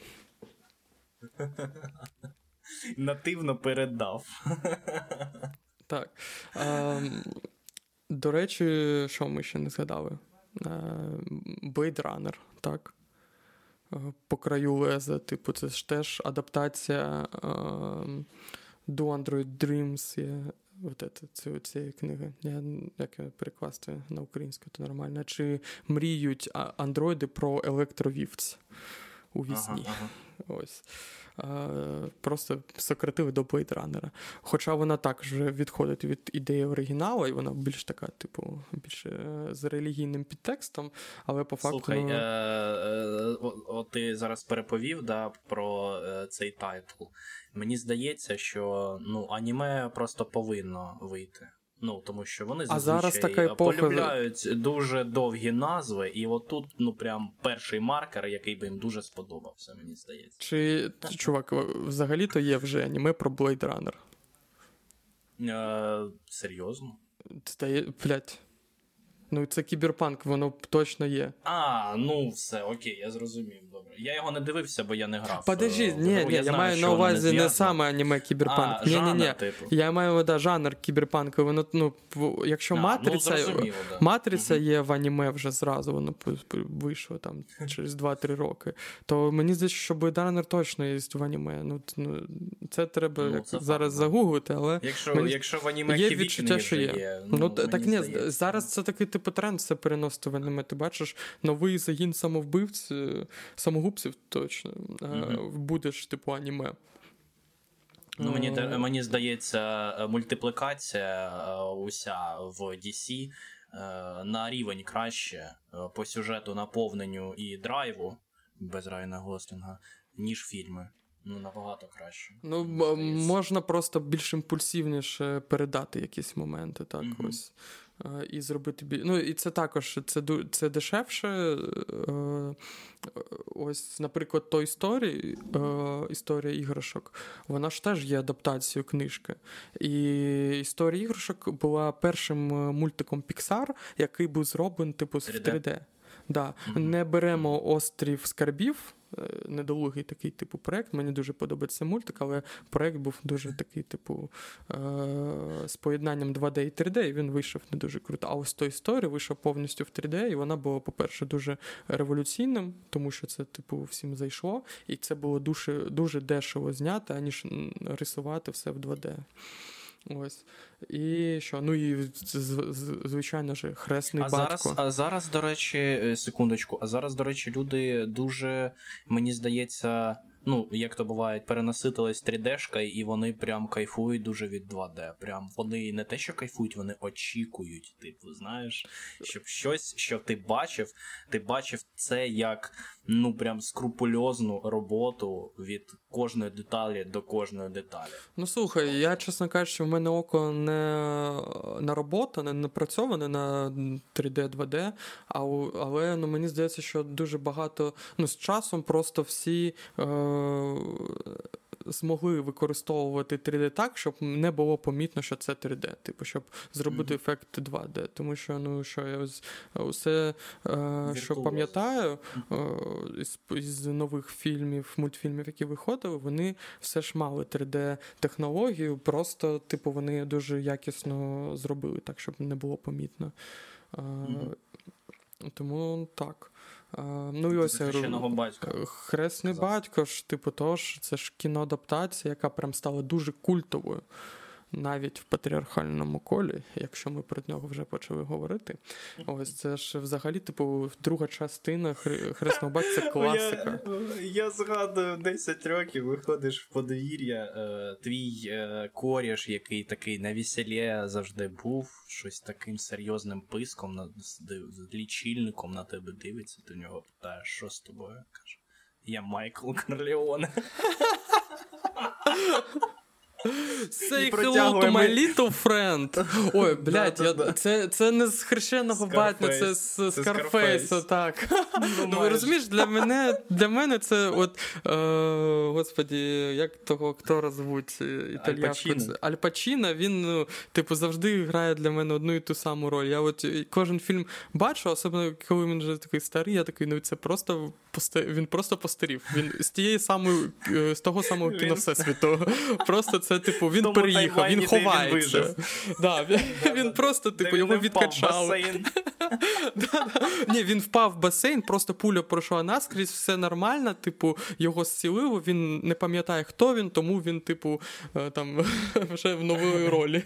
Нативно передав. Так. А, До речі, що ми ще не згадали? Е, Blade Runner, так по краю леза. Типу, це ж теж адаптація Do Android Dreams є. Це, цієї книги. Я, Як перекласти на українську, то нормально. Чи мріють андроїди про електровівці уві сні? Ага, ага. [laughs] Ось просто сократили до Blade Runner. Хоча вона також відходить від ідеї оригіналу, і вона більш така, типу, більш е, з релігійним підтекстом, але по факту. Слухай, е, е, о, ти зараз переповів да, про е, цей title. Мені здається, що ну, аніме просто повинно вийти. Ну, тому що вони зазвичай а зараз така епоха... полюбляють дуже довгі назви, і отут, ну прям перший маркер, який би їм дуже сподобався, мені здається. Чи, чувак, взагалі-то є вже аніме про Blade Runner? Е, Серйозно? Стає, блядь. Ну, це кіберпанк, воно точно є. А, ну все, окей, я зрозумів. Добре. Я його не дивився, бо я не грав. Подожди, е, ні, ні, я, я маю на увазі не, саме аніме кіберпанк. А, ні, жанр, ні, ні. Типу. Я маю да, жанр кіберпанку. Воно, ну, якщо а, матриця ну, да. матриця угу. є в аніме вже зразу, воно вийшло там через 2-3 роки. То мені здається, що Блейданер точно є в аніме. Ну, ну, Це треба ну, це зараз загуглити, але. Якщо мені... якщо в аніме є відчуття, що є. є. Ну, ну так ні, зараз це такий типу тренд все переносити в аніме. Ти бачиш новий загін самовбивць, е, самогубців точно mm-hmm. будеш типу аніме. Ну, Мені е, мені здається, мультиплікація уся в DC на рівень краще по сюжету, наповненню і драйву без Райана Гослінга, ніж фільми. Ну, набагато краще. Ну, можна просто більш імпульсивніше передати якісь моменти. так mm-hmm. ось. І зробити бі... Ну, і це також це це дешевше. Е, ось, наприклад, той е, історія іграшок, вона ж теж є адаптацією книжки. І історія іграшок була першим мультиком Pixar, який був зроблений типу, 3D. в 3D. Да. Mm-hmm. Не беремо острів скарбів. Е, недолугий такий типу проект. Мені дуже подобається мультик, але проект був дуже такий, типу, е, з поєднанням 2D і 3D, і він вийшов не дуже круто. А ось той історія вийшов повністю в 3D, і вона була, по-перше, дуже революційним, тому що це, типу, всім зайшло. І це було дуже дуже дешево знято, аніж рисувати все в 2D. Ось. І що? Ну і звичайно ж, хресний а батько. Зараз, а зараз, до речі, е, секундочку, а зараз, до речі, люди дуже, мені здається, ну, як то буває, перенаситились 3D-шка, і вони прям кайфують дуже від 2D. Прям вони не те, що кайфують, вони очікують. Типу, знаєш, щоб щось, що ти бачив, ти бачив це як ну прям скрупульозну роботу від кожної деталі до кожної деталі. Ну слухай, я чесно кажучи, в мене око не на робота, не напрацьоване на 3D, 2D, але ну, мені здається, що дуже багато ну, з часом просто всі. Е- змогли використовувати 3D так, щоб не було помітно, що це 3D, типу, щоб зробити mm-hmm. ефект 2D. Тому що ну що я усе, е, що пам'ятаю е, із, із нових фільмів, мультфільмів, які виходили, вони все ж мали 3D-технологію, просто типу вони дуже якісно зробили так, щоб не було помітно. Е, mm-hmm. Тому так. Ну і ось батька. Хресний батько ж, типу, тож, це ж кіноадаптація, яка прям стала дуже культовою навіть в патріархальному колі, якщо ми про нього вже почали говорити. Ось це ж взагалі, типу, друга частина хресного батька це [laughs] класика. Я, я згадую 10 років, виходиш в подвір'я, е, твій е, коріш, який такий на веселі завжди був, щось таким серйозним писком, з, з лічильником на тебе дивиться, ти в нього питаєш, що з тобою? каже. Я Майкл Корлеоне. [laughs] Say hello to my little friend. [laughs] Ой, блядь, я, це це не з хрещеного батька, це з Скарфейса, так. [laughs] Ну, ну розумієш, для мене для мене це от, е, господі, як того актора звуть е, італійську. Аль Пачіно, він, ну, типу, завжди грає для мене одну і ту саму роль. Я от кожен фільм бачу, особливо коли він вже такий старий, я такий, ну це просто він просто постарів. Він з тієї самої, е, з того самого кіновсесвіту. [laughs] Просто це, типу, він Тому переїхав, він ховається. Він, да, він, він просто, типу, його відкачали. [laughs] Ні, він впав в басейн, просто пуля пройшла наскрізь, все нормально, типу, його зцілило, він не пам'ятає, хто він, тому він, типу, е, там [laughs] вже в нової ролі.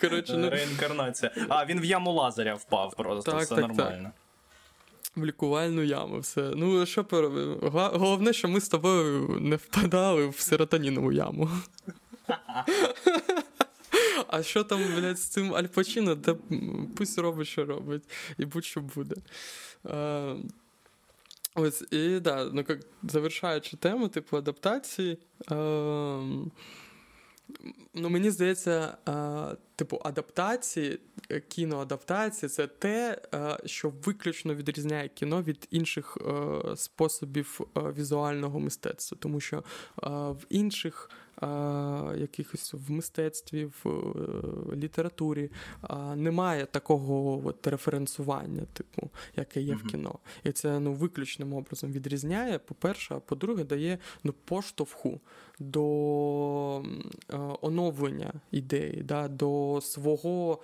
Коротше, ну... Реінкарнація. А, він в яму Лазаря впав просто, так, все так, нормально. Так в лікувальну яму. все. Ну, що Головне, що ми з тобою не впадали в серотонінову яму. А що там, блядь, з цим Альпачино, та пусть робить, що робить, і будь-що буде. А, Ось, і да, ну, завершаючи тему, типу, адаптації. А, Ну, мені здається, типу, адаптації, е, кіноадаптації це те, що виключно відрізняє кіно від інших е, способів е, візуального мистецтва, тому що в інших якихось в мистецтві, в е, літературі немає такого от референсування, типу, яке є в кіно. І це ну, виключним образом відрізняє, по-перше, а по-друге, дає ну, поштовху до оновлення ідеї, да, до свого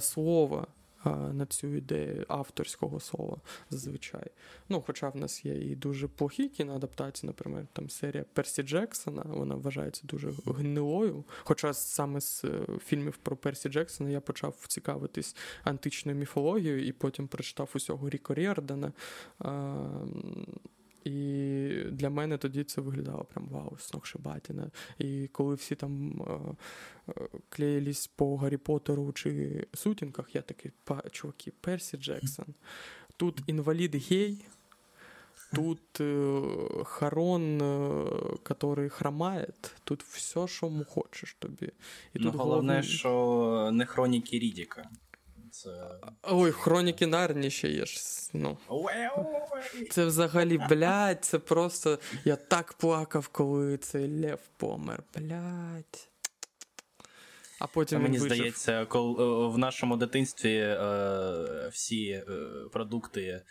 слова на цю ідею авторського слова зазвичай. Ну, Хоча в нас є і дуже плохі кіноадаптації, наприклад, там серія Персі Джексона, вона вважається дуже гнилою. Хоча саме з е, фільмів про Персі Джексона я почав цікавитись античною міфологією і потім прочитав усього Ріко Рєрдана. І для мене тоді це виглядало прям вау, сногсшибательно. І коли всі там е, е, клеїлись по Гаррі Поттеру чи сутінках, я такий, чуваки, Персі Джексон. Тут інвалід гей, тут е, Харон, який хромає, тут все, що хочеш тобі. І ну, тут Головне, головне, що не хроніки Рідіка. Це... Ой, хроніки Нарні ще є. ж. Ну. Це взагалі, блядь, це просто. Я так плакав, коли цей Лев помер, блядь. А потім мені вижив. здається, коли е, в нашому дитинстві е, всі е, продукти, е,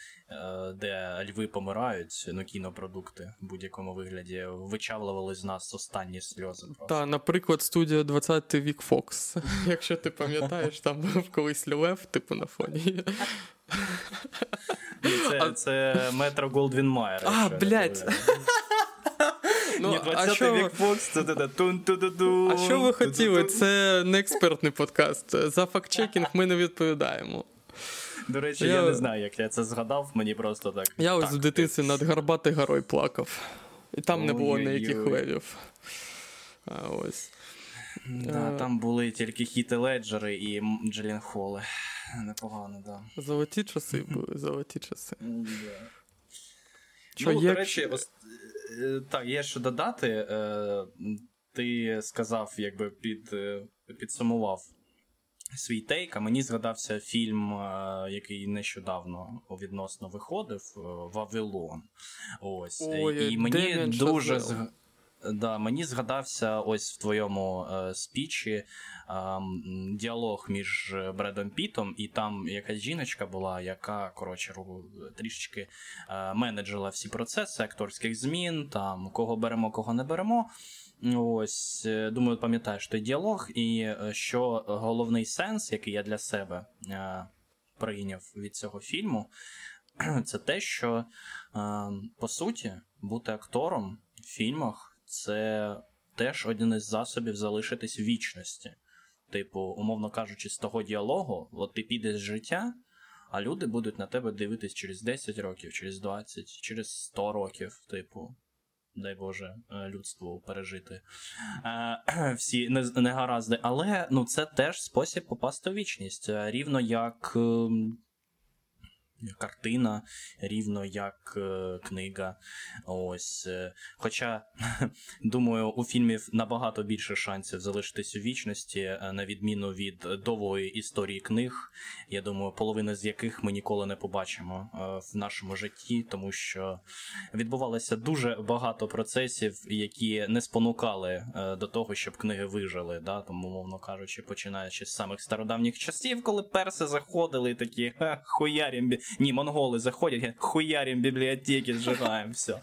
де льви помирають, ну кінопродукти в будь-якому вигляді, вичавлювали з нас останні сльози. Так, наприклад, студія 20 вік Фокс. [laughs] Якщо ти пам'ятаєш, там був колись лев, типу на фоні. Це, це Метро Голдвін Майер. А, блядь. [laughs] Ну, Ні, 20 а що... вік Фокс, це тун тун тун А що ви хотіли? Це не експертний подкаст. За фактчекінг ми не відповідаємо. До речі, я... я не знаю, як я це згадав, мені просто так. Я ось в дитинстві над Гарбати горою плакав. І там не було ніяких левів. А ось. Да, а... Там були тільки Хіти Леджери і Джелін Холли. Непогано, да. Золоті часи були, золоті часи. Yeah. Що, ну, є... До речі, ос... так, є що додати. Ти сказав, якби під, підсумував свій тейк, а мені згадався фільм, який нещодавно відносно виходив Вавилон. Ось. Ой, І мені дуже. Да, Мені згадався ось в твоєму е, спічі е, діалог між Бредом Пітом, і там якась жіночка була, яка коротше трішечки е, менеджила всі процеси акторських змін, там кого беремо, кого не беремо. Ось, е, думаю, пам'ятаєш той діалог, і е, що головний сенс, який я для себе е, прийняв від цього фільму, [clears throat] це те, що по суті бути актором в фільмах це теж один із засобів залишитись в вічності. Типу, умовно кажучи, з того діалогу, от ти підеш з життя, а люди будуть на тебе дивитись через 10 років, через 20, через 100 років, типу. Дай Боже, е, людству пережити е, [clears throat] всі негаразди. Але ну, це теж спосіб попасти в вічність. Е, рівно як ем, картина, рівно як е, книга. Ось. Е, хоча, [laughs] думаю, у фільмів набагато більше шансів залишитись у вічності, е, на відміну від довгої історії книг. Я думаю, половина з яких ми ніколи не побачимо в нашому житті, тому що відбувалося дуже багато процесів, які не спонукали до того, щоб книги вижили. Да? Тому, мовно кажучи, починаючи з самих стародавніх часів, коли перси заходили такі хуярім ні, монголи заходять, хуярім бібліотеки, зжигаємо, все.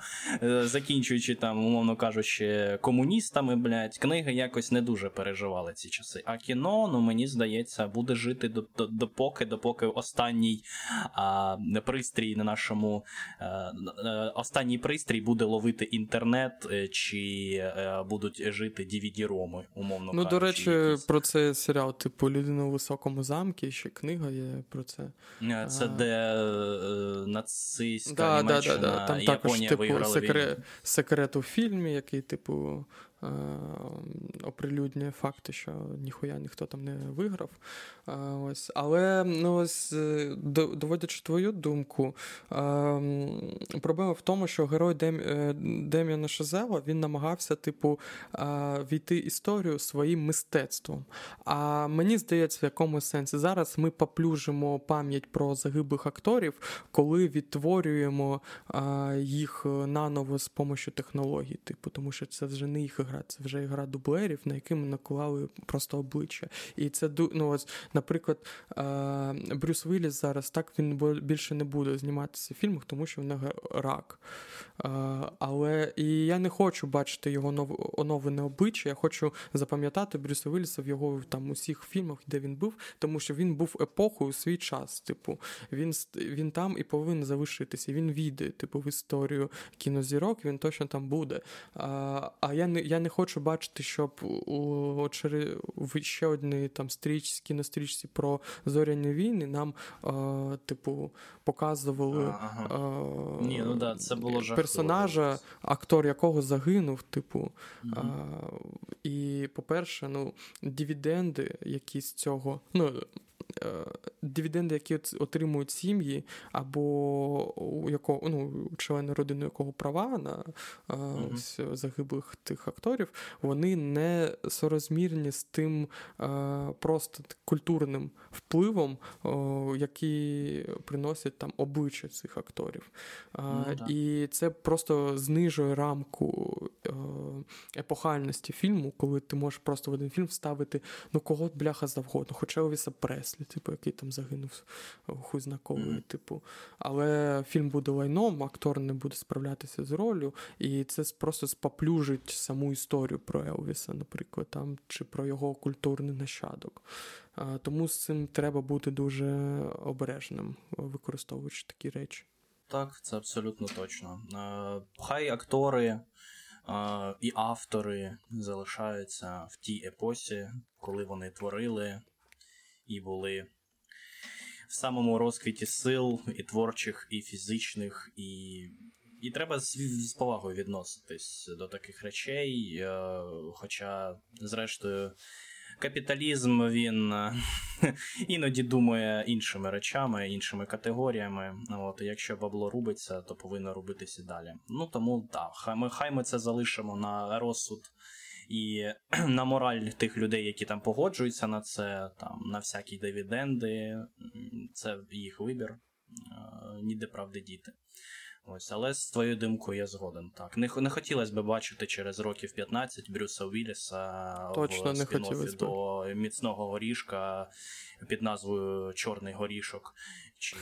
Закінчуючи там, умовно кажучи, комуністами, блядь, книги якось не дуже переживали ці часи. А кіно, ну мені здається, буде жити допоки, допоки останній а, пристрій на нашому а, е, останній пристрій буде ловити інтернет, е, чи а, е, будуть жити DVD-роми, умовно ну, кажучи. Ну, до речі, якісь. про це серіал, типу Людина у високому замку, ще книга є про це. Це де Е, нацистська да, Німеччина, да, да, Там Японія також, типу, секрет, секрет у фільмі, який, типу, Е, оприлюднює факти, що ніхуя ніхто там не виграв. Е, ось. Але ну, ось, е, доводячи твою думку, проблема в тому, що герой Дем... Дем'яна Шазела він намагався, типу, війти історію своїм мистецтвом. А мені здається, в якомусь сенсі зараз ми поплюжимо пам'ять про загиблих акторів, коли відтворюємо їх наново з допомогою технологій, типу, тому що це вже не їх гра, це вже гра дублерів, на які ми наклали просто обличчя. І це ну, ось, наприклад, Брюс Вілліс зараз так він більше не буде зніматися в фільмах, тому що в нього рак. Але і я не хочу бачити його оновлене обличчя. Я хочу запам'ятати Брюса Вілліса в його там усіх фільмах, де він був, тому що він був епохою у свій час. Типу, він він там і повинен залишитися. Він війде, типу, в історію кінозірок, він точно там буде. А а я не я не хочу бачити, щоб у в ще одній там стрічці, кінострічці про зоряні війни нам, а, типу, показували ага. а, Ні, ну да, це було персонажа, актор якого загинув, типу. А, І, по-перше, ну, дивіденди, які з цього. ну, дивіденди, які отримують сім'ї, або у якого ну, члени родини якого права на mm-hmm. загиблих тих акторів, вони не сорозмірні з тим просто культурним впливом, який приносять там обличчя цих акторів. Mm-hmm. І це просто знижує рамку е, епохальності фільму, коли ти можеш просто в один фільм вставити ну кого бляха завгодно, хоча Овіса Преслі, типу, який там загинув хуй знаковий, mm-hmm. типу. Але фільм буде лайном, актор не буде справлятися з ролью, і це просто споплюжить саму історію про Елвіса, наприклад, там, чи про його культурний нащадок. Тому з цим треба бути дуже обережним, використовуючи такі речі. Так, це абсолютно точно. Хай актори і автори залишаються в тій епосі, коли вони творили і були в самому розквіті сил, і творчих, і фізичних, і. І треба з, з повагою відноситись до таких речей. Е, хоча, зрештою, капіталізм він е, [laughs] іноді думає іншими речами, іншими категоріями. От, і Якщо бабло рубиться, то повинно робитися далі. Ну тому так, хай ми, хай ми це залишимо на розсуд. І [clears throat] на мораль тих людей, які там погоджуються на це, там на всякі дивіденди, це їх вибір, е, ніде правди діти. Ось, але з твоєю думкою я згоден. Так. Не не хотілося б бачити через років 15 Брюса Вілліса Точно в спін-оффі до міцного горішка під назвою Чорний горішок, чи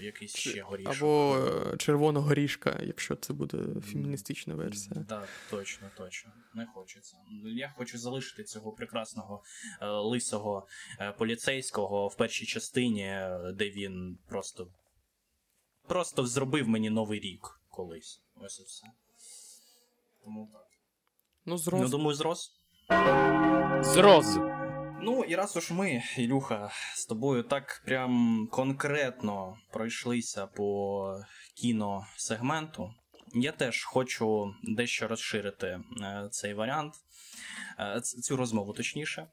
якийсь ще горішок. Або е, червоного горішка, якщо це буде феміністична версія. Так, да, точно, точно. Не хочеться. Я хочу залишити цього прекрасного е, лисого е, поліцейського в першій частині, де він просто просто зробив мені новий рік колись. Ось і все. Тому так. Ну, зрос. Ну, думаю, зрос. Зрос. Ну, і раз уж ми, Ілюха, з тобою так прям конкретно пройшлися по кіносегменту, я теж хочу дещо розширити е, цей варіант, е, цю розмову точніше,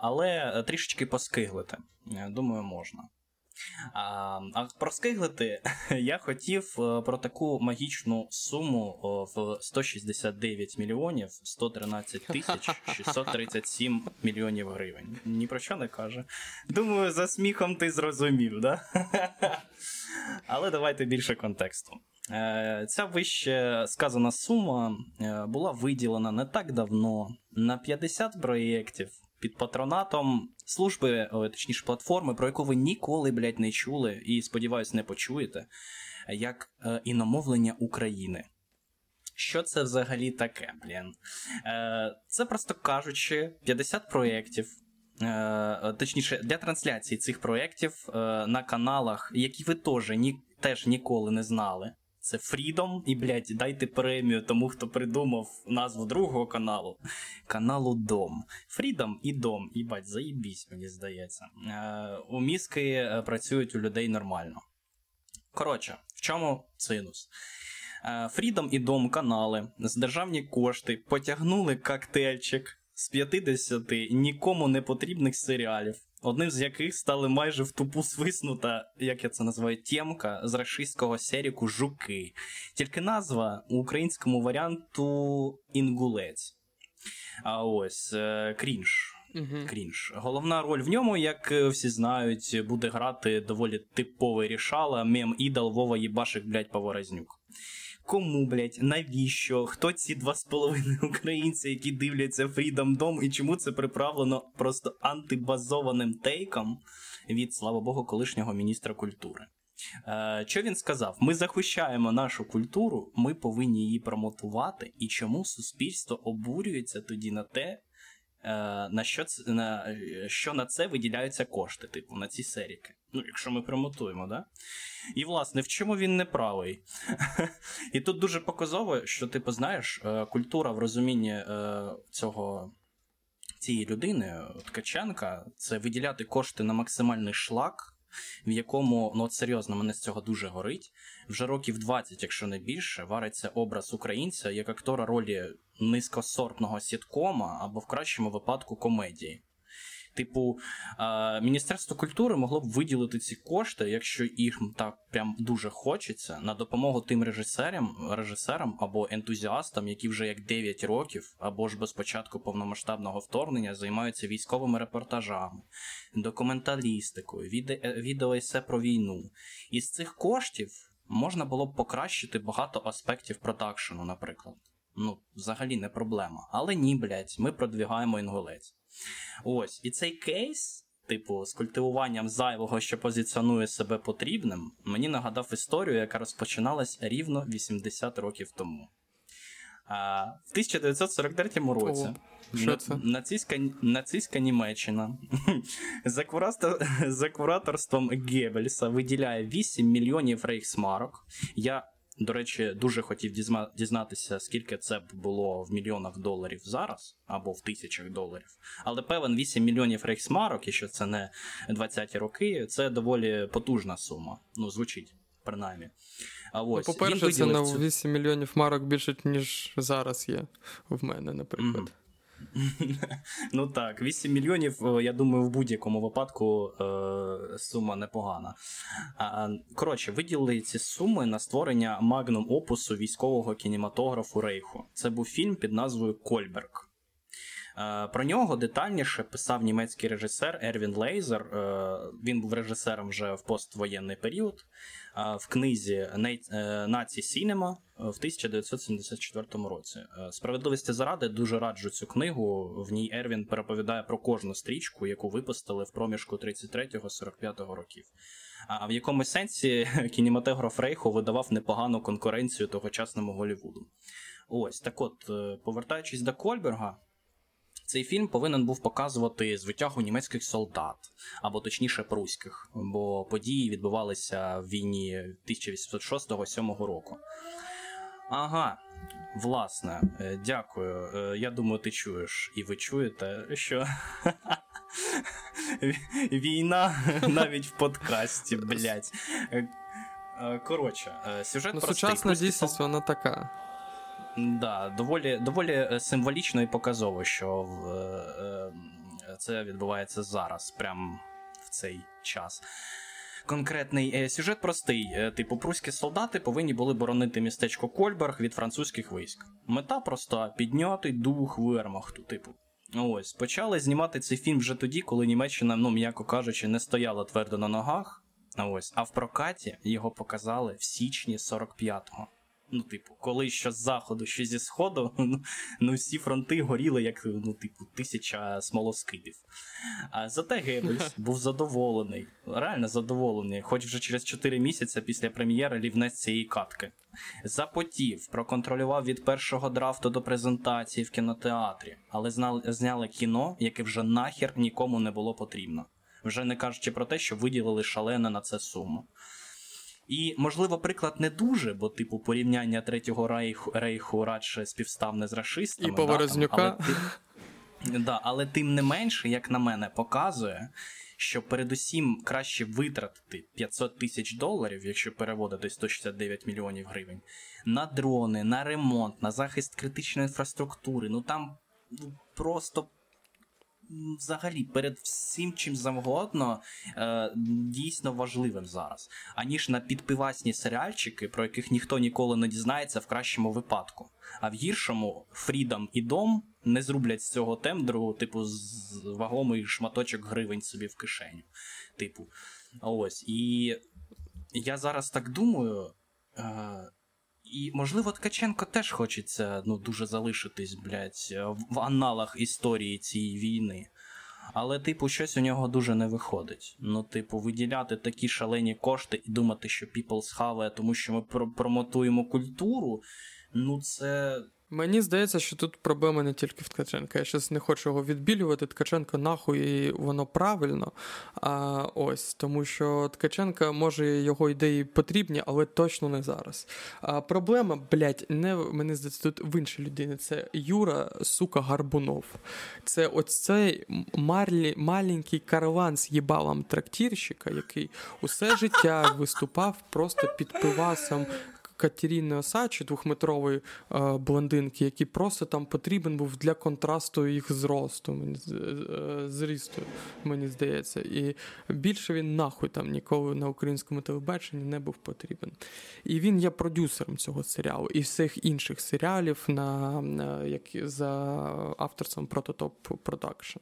але трішечки поскиглити. Думаю, можна. А а проскиглити [laughs] я хотів е, про таку магічну суму в 169 мільйонів 113 тисяч 637 мільйонів гривень. Ні про що не каже. Думаю, за сміхом ти зрозумів, да? [laughs] Але давайте більше контексту. Е, ця вище сказана сума е, була виділена не так давно на 50 проєктів під патронатом служби, точніше платформи, про яку ви ніколи, блядь, не чули, і, сподіваюсь, не почуєте, як е, іномовлення України. Що це взагалі таке, блін? Е, Це, просто кажучи, 50 проєктів. Е, точніше, для трансляції цих проєктів на каналах, які ви теж, ні, теж ніколи не знали. Це Freedom, і, блядь, дайте премію тому, хто придумав назву другого каналу. Каналу Дом. Freedom і Дом. Їбать, заїбісь, мені здається. Е, У мізки е, працюють у людей нормально. Коротше, в чому цинус? Е, Freedom і Дом канали з державні кошти потягнули коктейльчик з 50 нікому не потрібних серіалів одним з яких стали майже в тупу свиснута, як я це називаю, тємка з рашистського серіку Жуки. Тільки назва у українському варіанту інгулець. А ось е, крінж. Uh-huh. Крінж. Головна роль в ньому, як всі знають, буде грати доволі типовий рішала, мем ідол Вова Єбашик, блядь, Поворознюк. Кому, блять, навіщо? Хто ці два з половиною українці, які дивляться Freedom Dom, і чому це приправлено просто антибазованим тейком від, слава Богу, колишнього міністра культури? Е, Що він сказав? Ми захищаємо нашу культуру, ми повинні її промотувати, і чому суспільство обурюється тоді на те, на що це, на що на це виділяються кошти, типу, на ці серіки. Ну, якщо ми промотуємо, да? І, власне, в чому він не правий? [laughs] І тут дуже показово, що, типу, знаєш, е, культура в розумінні е, цього. Цієї людини, Ткаченка, це виділяти кошти на максимальний шлак, в якому, ну от серйозно, мене з цього дуже горить. Вже років 20, якщо не більше, вариться образ українця як актора ролі низькосортного сіткома або в кращому випадку комедії. Типу, Міністерство культури могло б виділити ці кошти, якщо їх так прям дуже хочеться, на допомогу тим режисерам режисерам або ентузіастам, які вже як 9 років, або ж без початку повномасштабного вторгнення займаються військовими репортажами, документалістикою, відеоесе про війну. Із цих коштів можна було б покращити багато аспектів продакшену, наприклад. Ну, взагалі не проблема. Але ні, блядь, ми продвігаємо інгулець. Ось, і цей кейс, типу, з культивуванням зайвого, що позиціонує себе потрібним, мені нагадав історію, яка розпочиналась рівно 80 років тому. А, В 1943 році О, нацистська нацистська Німеччина [laughs] за, куратор, за кураторством Геббельса виділяє 8 мільйонів рейхсмарок. Я До речі, дуже хотів дізнатися, скільки це б було в мільйонах доларів зараз або в тисячах доларів. Але певен 8 мільйонів рейхсмарок, і що це не 20-ті роки, це доволі потужна сума. Ну, звучить, принаймні. А ну, ось, ну, По-перше, це на 8 мільйонів марок більше, ніж зараз є в мене, наприклад. Mm-hmm. [laughs] Ну так, 8 мільйонів, е, я думаю, в будь-якому випадку е, сума непогана. Коротше, виділили ці суми на створення магнум опусу військового кінематографу Рейху. Це був фільм під назвою Кольберг. Е, про нього детальніше писав німецький режисер Ервін Лейзер. Е, він був режисером вже в поствоєнний період. Е, в книзі Nazi Cinema в 1974 році. Справедливості заради дуже раджу цю книгу. В ній Ервін переповідає про кожну стрічку, яку випустили в проміжку 33-45 років. А в якомусь сенсі [laughs] кінематограф Рейху видавав непогану конкуренцію тогочасному Голівуду. Ось так от, повертаючись до Кольберга. Цей фільм повинен був показувати звитягу німецьких солдат, або точніше пруських, бо події відбувалися в війні 1806-7 року. Ага, власне, е, дякую. Е, я думаю, ти чуєш, і ви чуєте, що [laughs] війна [laughs] навіть в подкасті, блять. Е, коротше, сюжет ну, Сучасна дійсність, вона така. Да, доволі доволі е, символічно і показово, що в, е, е, це відбувається зараз, прямо в цей час. Конкретний е, сюжет простий: типу, пруські солдати повинні були боронити містечко Кольберг від французьких військ. Мета проста підняти дух вермахту, типу. Ось почали знімати цей фільм вже тоді, коли Німеччина, ну м'яко кажучи, не стояла твердо на ногах. Ось, а в прокаті його показали в січні 45-го. Ну, типу, коли що з заходу, що зі сходу, [laughs] ну, ну всі фронти горіли, як ну, типу, тисяча смолоскипів. А Зате Геббельс був задоволений, реально задоволений, хоч вже через 4 місяці після прем'єри лівнець цієї катки. Запотів, проконтролював від першого драфту до презентації в кінотеатрі, але зняли кіно, яке вже нахер нікому не було потрібно. Вже не кажучи про те, що виділили шалене на це суму. І, можливо, приклад не дуже, бо, типу, порівняння третього рейху, рейху радше співставне з расистами. І Поворознюка. Да, але, да, але тим не менше, як на мене, показує, що передусім краще витратити 500 тисяч доларів, якщо переводити 169 мільйонів гривень, на дрони, на ремонт, на захист критичної інфраструктури. Ну там ну, просто взагалі перед всім чим завгодно е, дійсно важливим зараз, аніж на підпивасні серіальчики, про яких ніхто ніколи не дізнається в кращому випадку. А в гіршому Фрідом і Дом не зроблять з цього тендеру, типу, з вагомий шматочок гривень собі в кишеню. Типу, ось. І я зараз так думаю. Е, і, можливо, Ткаченко теж хочеться ну, дуже залишитись, блядь, в аналах історії цієї війни. Але, типу, щось у нього дуже не виходить. Ну, типу, виділяти такі шалені кошти і думати, що People схаває, тому що ми промотуємо культуру. Ну, це Мені здається, що тут проблема не тільки в Ткаченка. Я щось не хочу його відбілювати. Ткаченко нахуй і воно правильно. А ось тому, що Ткаченка може його ідеї потрібні, але точно не зараз. А Проблема, блядь, не мені здається, тут в іншій людині. Це Юра, сука, Гарбунов. Це ось цей марлі, маленький караван з їбалом трактірщика, який усе життя виступав просто під пивасом Катеріни Осачі, двохметрової е, блондинки, який просто там потрібен був для контрасту їх зросту, е, зрісту, мені здається. І більше він нахуй там ніколи на українському телебаченні не був потрібен. І він є продюсером цього серіалу і всіх інших серіалів на, на як, за авторством Prototype Production.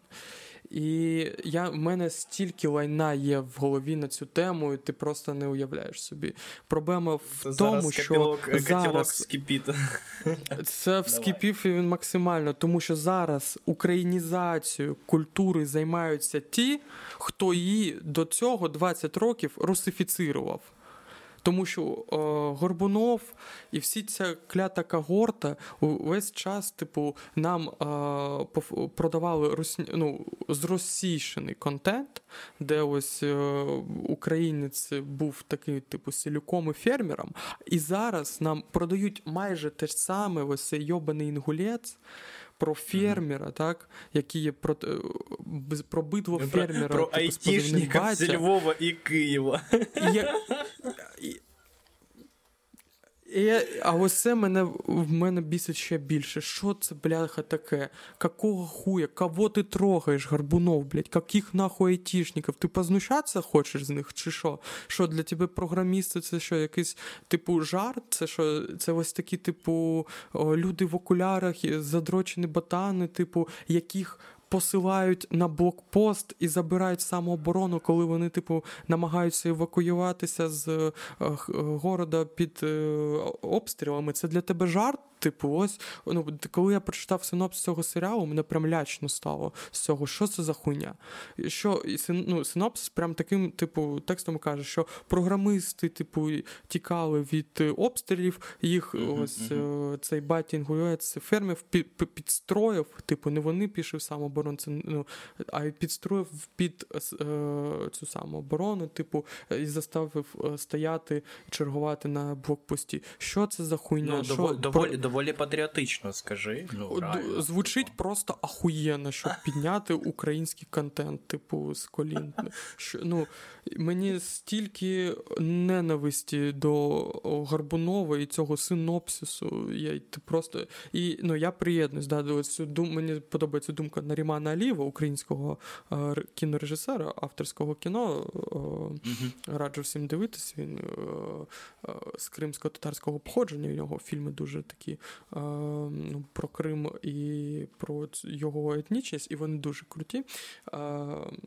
І я, в мене стільки лайна є в голові на цю тему, і ти просто не уявляєш собі. Проблема в зараз тому, що зараз вскипить. це вскипів і він максимально, тому що зараз українізацією культури займаються ті, хто її до цього 20 років русифіцирував. Тому що е, Горбунов і всі ця клята когорта весь час, типу, нам е, продавали русні, ну, зросійшений контент, де ось е, українець був такий, типу, селюком і фермером. І зараз нам продають майже те ж саме ось цей йобаний інгулець про фермера, так, які є про про битву фермера. Про типу, айтішника з Львова і Києва. І, і, А ось це мене в мене бісить ще більше. Що це, бляха, таке? Какого хуя? Кого ти трогаєш, Гарбунов, блядь? Каких нахуй айтішників? Ти познущатися хочеш з них, чи що? Що для тебе програмісти це що, якийсь типу жарт? Це що? Це ось такі, типу, люди в окулярах, задрочені ботани, типу, яких посилають на блокпост і забирають самооборону, коли вони, типу, намагаються евакуюватися з е, города під е, обстрілами. Це для тебе жарт? Типу, ось ну, коли я прочитав синопсис цього серіалу, мене прям лячно стало з цього, що це за хуйня. Що ну, синопсис прям таким, типу, текстом каже, що програмисти, типу, тікали від обстрілів, їх uh-huh, ось uh-huh. цей батінгуєць фермів підстроїв, типу, не вони пішли в самооборону, це, ну, а підстроїв під е, цю самооборону, типу, і заставив е, стояти, чергувати на блокпості. Що це за хуйня? Ну, що, доволі, доволі патріотично, скажи. Ну, реально. Звучить просто ахуєнно, щоб [laughs] підняти український контент, типу, з колін. Що, ну, Мені стільки ненависті до Гарбунова і цього синопсису. Я просто. І ну, я приєднуюсь. Да, цю дум... Мені подобається думка Нарімана Алієва, українського е, кінорежисера, авторського кіно. Е, раджу всім дивитись. Він е, е з кримсько-татарського походження. У нього фільми дуже такі е, ну, про Крим і про його етнічність, і вони дуже круті. Е,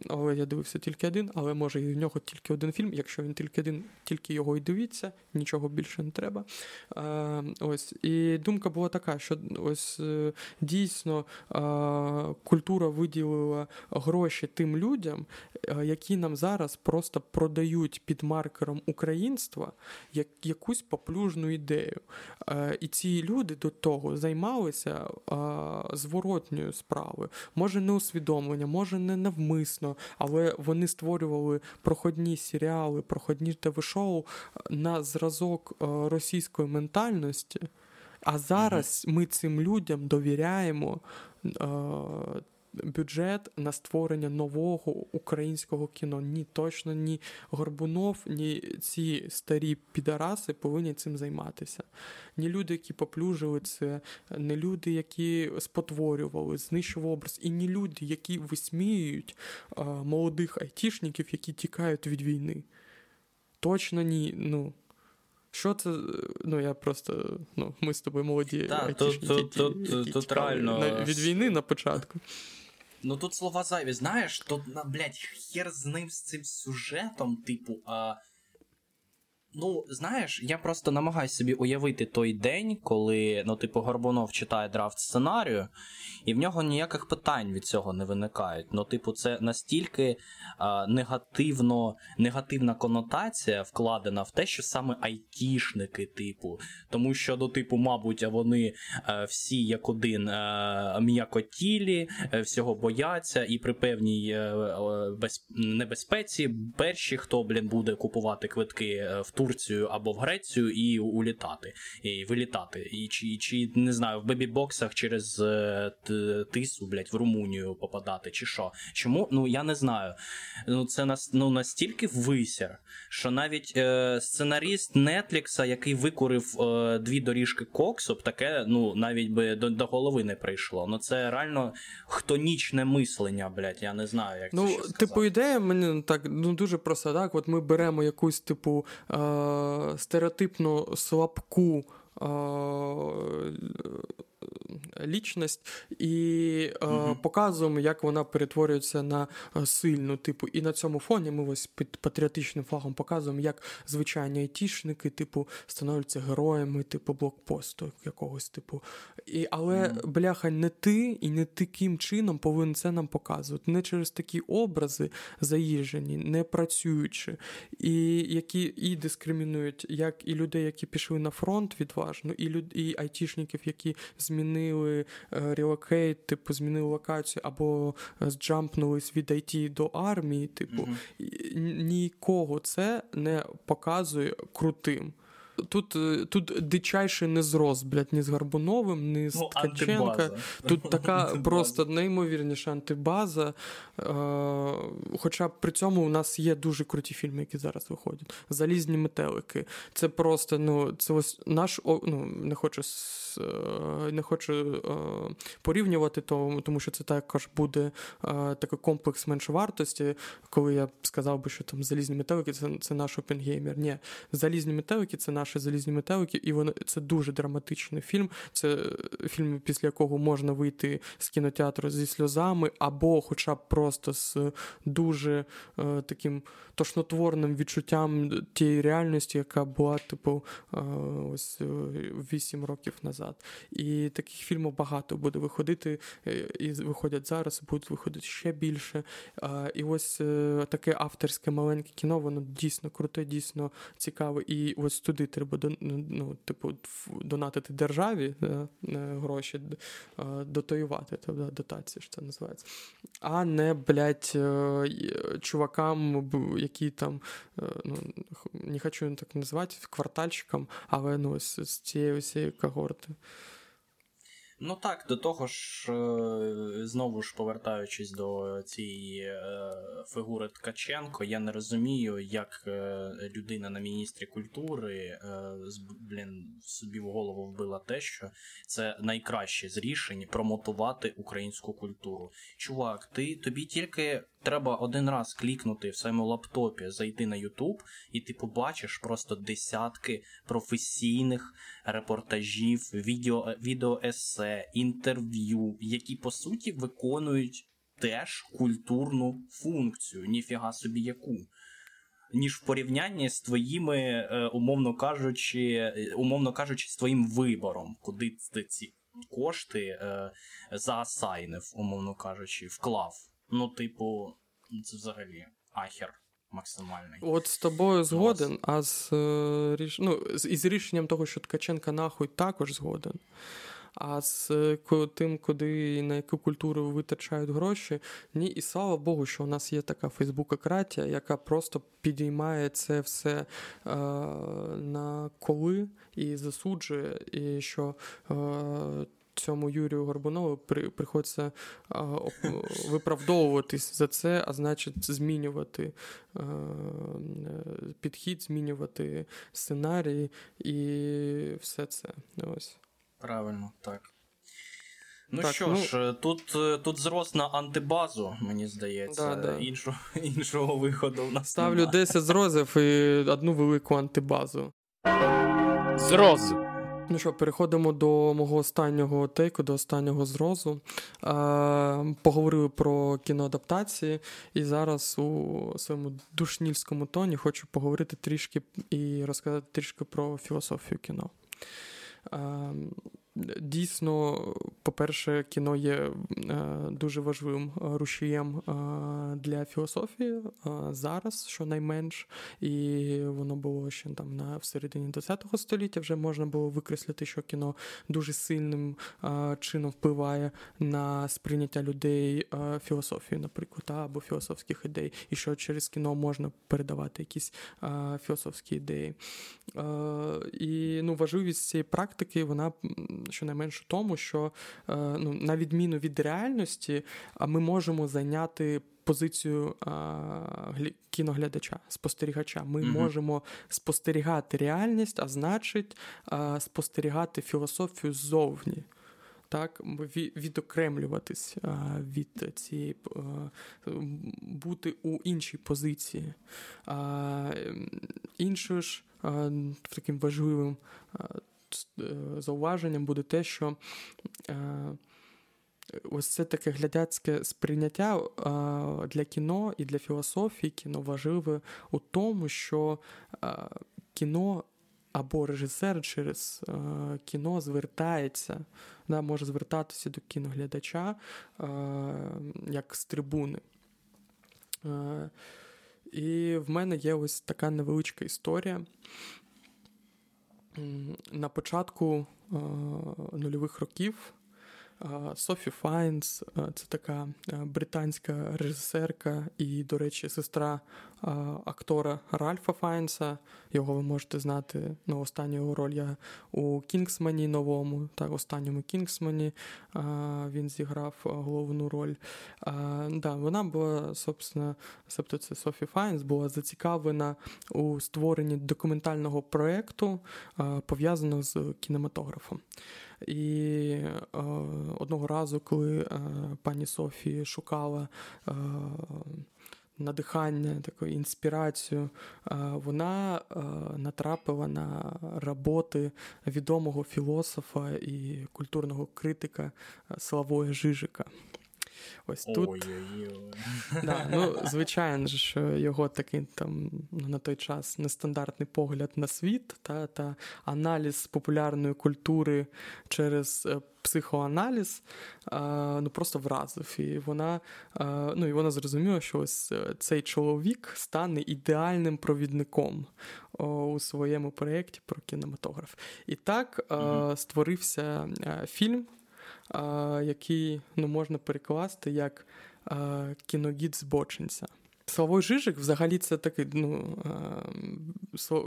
але я дивився тільки один, але може і в нього тільки один фільм. Якщо він тільки один, тільки його і дивіться, нічого більше не треба. Е, ось. І думка була така, що ось дійсно культура виділила гроші тим людям, які нам зараз просто продають під маркером українства якусь поплюжну ідею. І ці люди до того займалися зворотньою справою. Може, не усвідомлення, може не навмисно, але вони створювали проходні серіали, проходні ТВ-шоу на зразок російської ментальності. А зараз ми цим людям довіряємо бюджет на створення нового українського кіно. Ні, точно ні Горбунов, ні ці старі підараси повинні цим займатися. Ні люди, які поплюжили це, не люди, які спотворювали, знищували образ, і ні люди, які висміюють а, молодих айтішників, які тікають від війни. Точно ні. ну... Що це? Ну, я просто. ну, Ми з тобою молоді. Так, тут, тут, тут, тут реально... від війни на початку. Ну тут слова зайві, знаєш, тут, блядь, хер з ним з цим сюжетом, типу, а Ну, знаєш, я просто намагаюся собі уявити той день, коли ну, типу, Горбунов читає драфт сценарію, і в нього ніяких питань від цього не виникають. Ну, типу, це настільки а, негативно, негативна конотація вкладена в те, що саме айтішники, типу. Тому що, ну, типу, мабуть, вони а, е, всі як один а, е, м'якотілі, е, всього бояться, і при певній без... небезпеці перші, хто блін, буде купувати квитки в Турцію або в Грецію і улітати, і вилітати. І чи, чи не знаю, в бебі-боксах через е, тису, блядь, в Румунію попадати, чи що. Чому? Ну я не знаю. Ну Це нас ну, настільки висяр, що навіть е, сценаріст Нетлікса, який викурив е, дві доріжки коксу, таке ну навіть би до, до голови не прийшло. Ну це реально хтонічне мислення, блядь, я не знаю, як ну, це ще. Типу, ідея мені так ну дуже просто, так. От ми беремо якусь типу. Е, стереотипну слабку лічність і е, показуємо, як вона перетворюється на е, сильну типу. І на цьому фоні ми ось під патріотичним флагом показуємо, як звичайні айтішники, типу, становляться героями, типу, блокпосту якогось типу. І, Але, mm. бляха, не ти і не таким чином повинен це нам показувати. Не через такі образи заїжджені, не працюючі, і які і дискримінують як і людей, які пішли на фронт відважно, і люд, і айтішників, які змінили relocate, типу, змінили локацію, або зджампнулись від IT до армії, типу, mm-hmm. нікого це не показує крутим. Тут е, тут дичайший не зрос, блядь, ні з Гарбуновим, ні з ну, Ткаченка. Тут така [laughs] просто неймовірніша антибаза. Е, Хоча при цьому у нас є дуже круті фільми, які зараз виходять. Залізні метелики. Це просто, ну, це ось наш ну, не хочу е, не хочу порівнювати, тому, тому що це також буде такий комплекс меншовартості, коли я сказав би, що там залізні метелики це це наш опенгеймер. Ні, залізні метелики це наш наші залізні метелики, і воно це дуже драматичний фільм. Це фільм, після якого можна вийти з кінотеатру зі сльозами, або, хоча б просто з дуже е, таким тошнотворним відчуттям тієї реальності, яка була, типу, е, ось вісім років назад. І таких фільмів багато буде виходити, е, і виходять зараз, будуть виходити ще більше. Е, і ось е, таке авторське маленьке кіно, воно дійсно круте, дійсно цікаве. І ось туди треба ну, типу, донатити державі е, гроші, е, дотоювати, тобто дотації що це називається, а не, блядь, е, чувакам, які там, ну, не хочу так називати, квартальщикам, але ну, з цієї усієї когорти. Ну так, до того ж, е, знову ж повертаючись до цієї е, фігури Ткаченко, я не розумію, як е, людина на міністрі культури блін, собі в голову вбила те, що це найкраще з рішень промотувати українську культуру. Чувак, ти тобі тільки треба один раз клікнути в своєму лаптопі, зайти на YouTube, і ти побачиш просто десятки професійних репортажів, відео, інтерв'ю, які по суті виконують теж культурну функцію, ніфіга собі яку. Ніж в порівнянні з твоїми, е, умовно кажучи, е, умовно кажучи, з твоїм вибором, куди ти ці кошти е, заасайнив, умовно кажучи, вклав. Ну, типу, це взагалі ахер максимальний. От з тобою згоден, а з е, ну, із рішенням того, що Ткаченка нахуй також згоден. А з тим, куди на яку культуру витрачають гроші, ні, і слава Богу, що у нас є така фейсбукократія, яка просто підіймає це все е, на коли і засуджує, і що е, цьому Юрію Горбунову при, приходиться а, виправдовуватись за це, а значить, змінювати а, підхід, змінювати сценарій і все це. Ось. Правильно, так. Ну так, що ну... ж, тут тут зрос на антибазу, мені здається. Да, да. Іншого [laughs] іншого виходу в нас Ставлю немає. 10 зрозів і одну велику антибазу. Зроз. Ну що, переходимо до мого останнього тейку, до останнього зрозу. Е, Поговорили про кіноадаптації, і зараз у своєму душнільському тоні хочу поговорити трішки і розказати трішки про філософію кіно. Е, Дійсно, по-перше, кіно є е, дуже важливим рушієм е, для філософії е, зараз, щонайменш, і воно було ще там на всередині ХХ століття. Вже можна було викреслити, що кіно дуже сильним чином впливає на сприйняття людей філософії, наприклад, або філософських ідей, і що через кіно можна передавати якісь філософські ідеї. І ну, важливість цієї практики, вона щонайменше тому, що е, ну, на відміну від реальності, ми можемо зайняти. Позицію а, кіноглядача, спостерігача. Ми mm можемо спостерігати реальність, а значить, а, спостерігати філософію ззовні. Так, відокремлюватись а, від цієї бути у іншій позиції. Іншою ж таким важливим Е, зауваженням буде те, що ось це таке глядацьке сприйняття для кіно і для філософії кіно важливе у тому, що кіно. Або режисер через е, кіно звертається, да, може звертатися до кіноглядача е, як з трибуни. Е, і в мене є ось така невеличка історія. На початку е, нульових років Софі Файнс це така британська режисерка і, до речі, сестра актора Ральфа Файнса. Його ви можете знати. Ну, останню його роль я у Кінгсмані новому, так, останньому Кінгсмані він зіграв головну роль. Да, Вона була, собственно, тобто це Софі Файнс, була зацікавлена у створенні документального проєкту, пов'язаного з кінематографом. І е, одного разу, коли е, пані Софі шукала е, надихання, таку інспірацію, вона натрапила на роботи відомого філософа і культурного критика Славоя Жижика. Ось тут. Да, ну, [laughs] Звичайно, що його такий там ну, на той час нестандартний погляд на світ та та аналіз популярної культури через е, психоаналіз ну, просто вразив. І вона ну, і вона зрозуміла, що ось е, цей чоловік стане ідеальним провідником у своєму проєкті про кінематограф. І так а, створився е, фільм який ну, можна перекласти як кіногід збочинця. Славой Жижик взагалі це такий ну,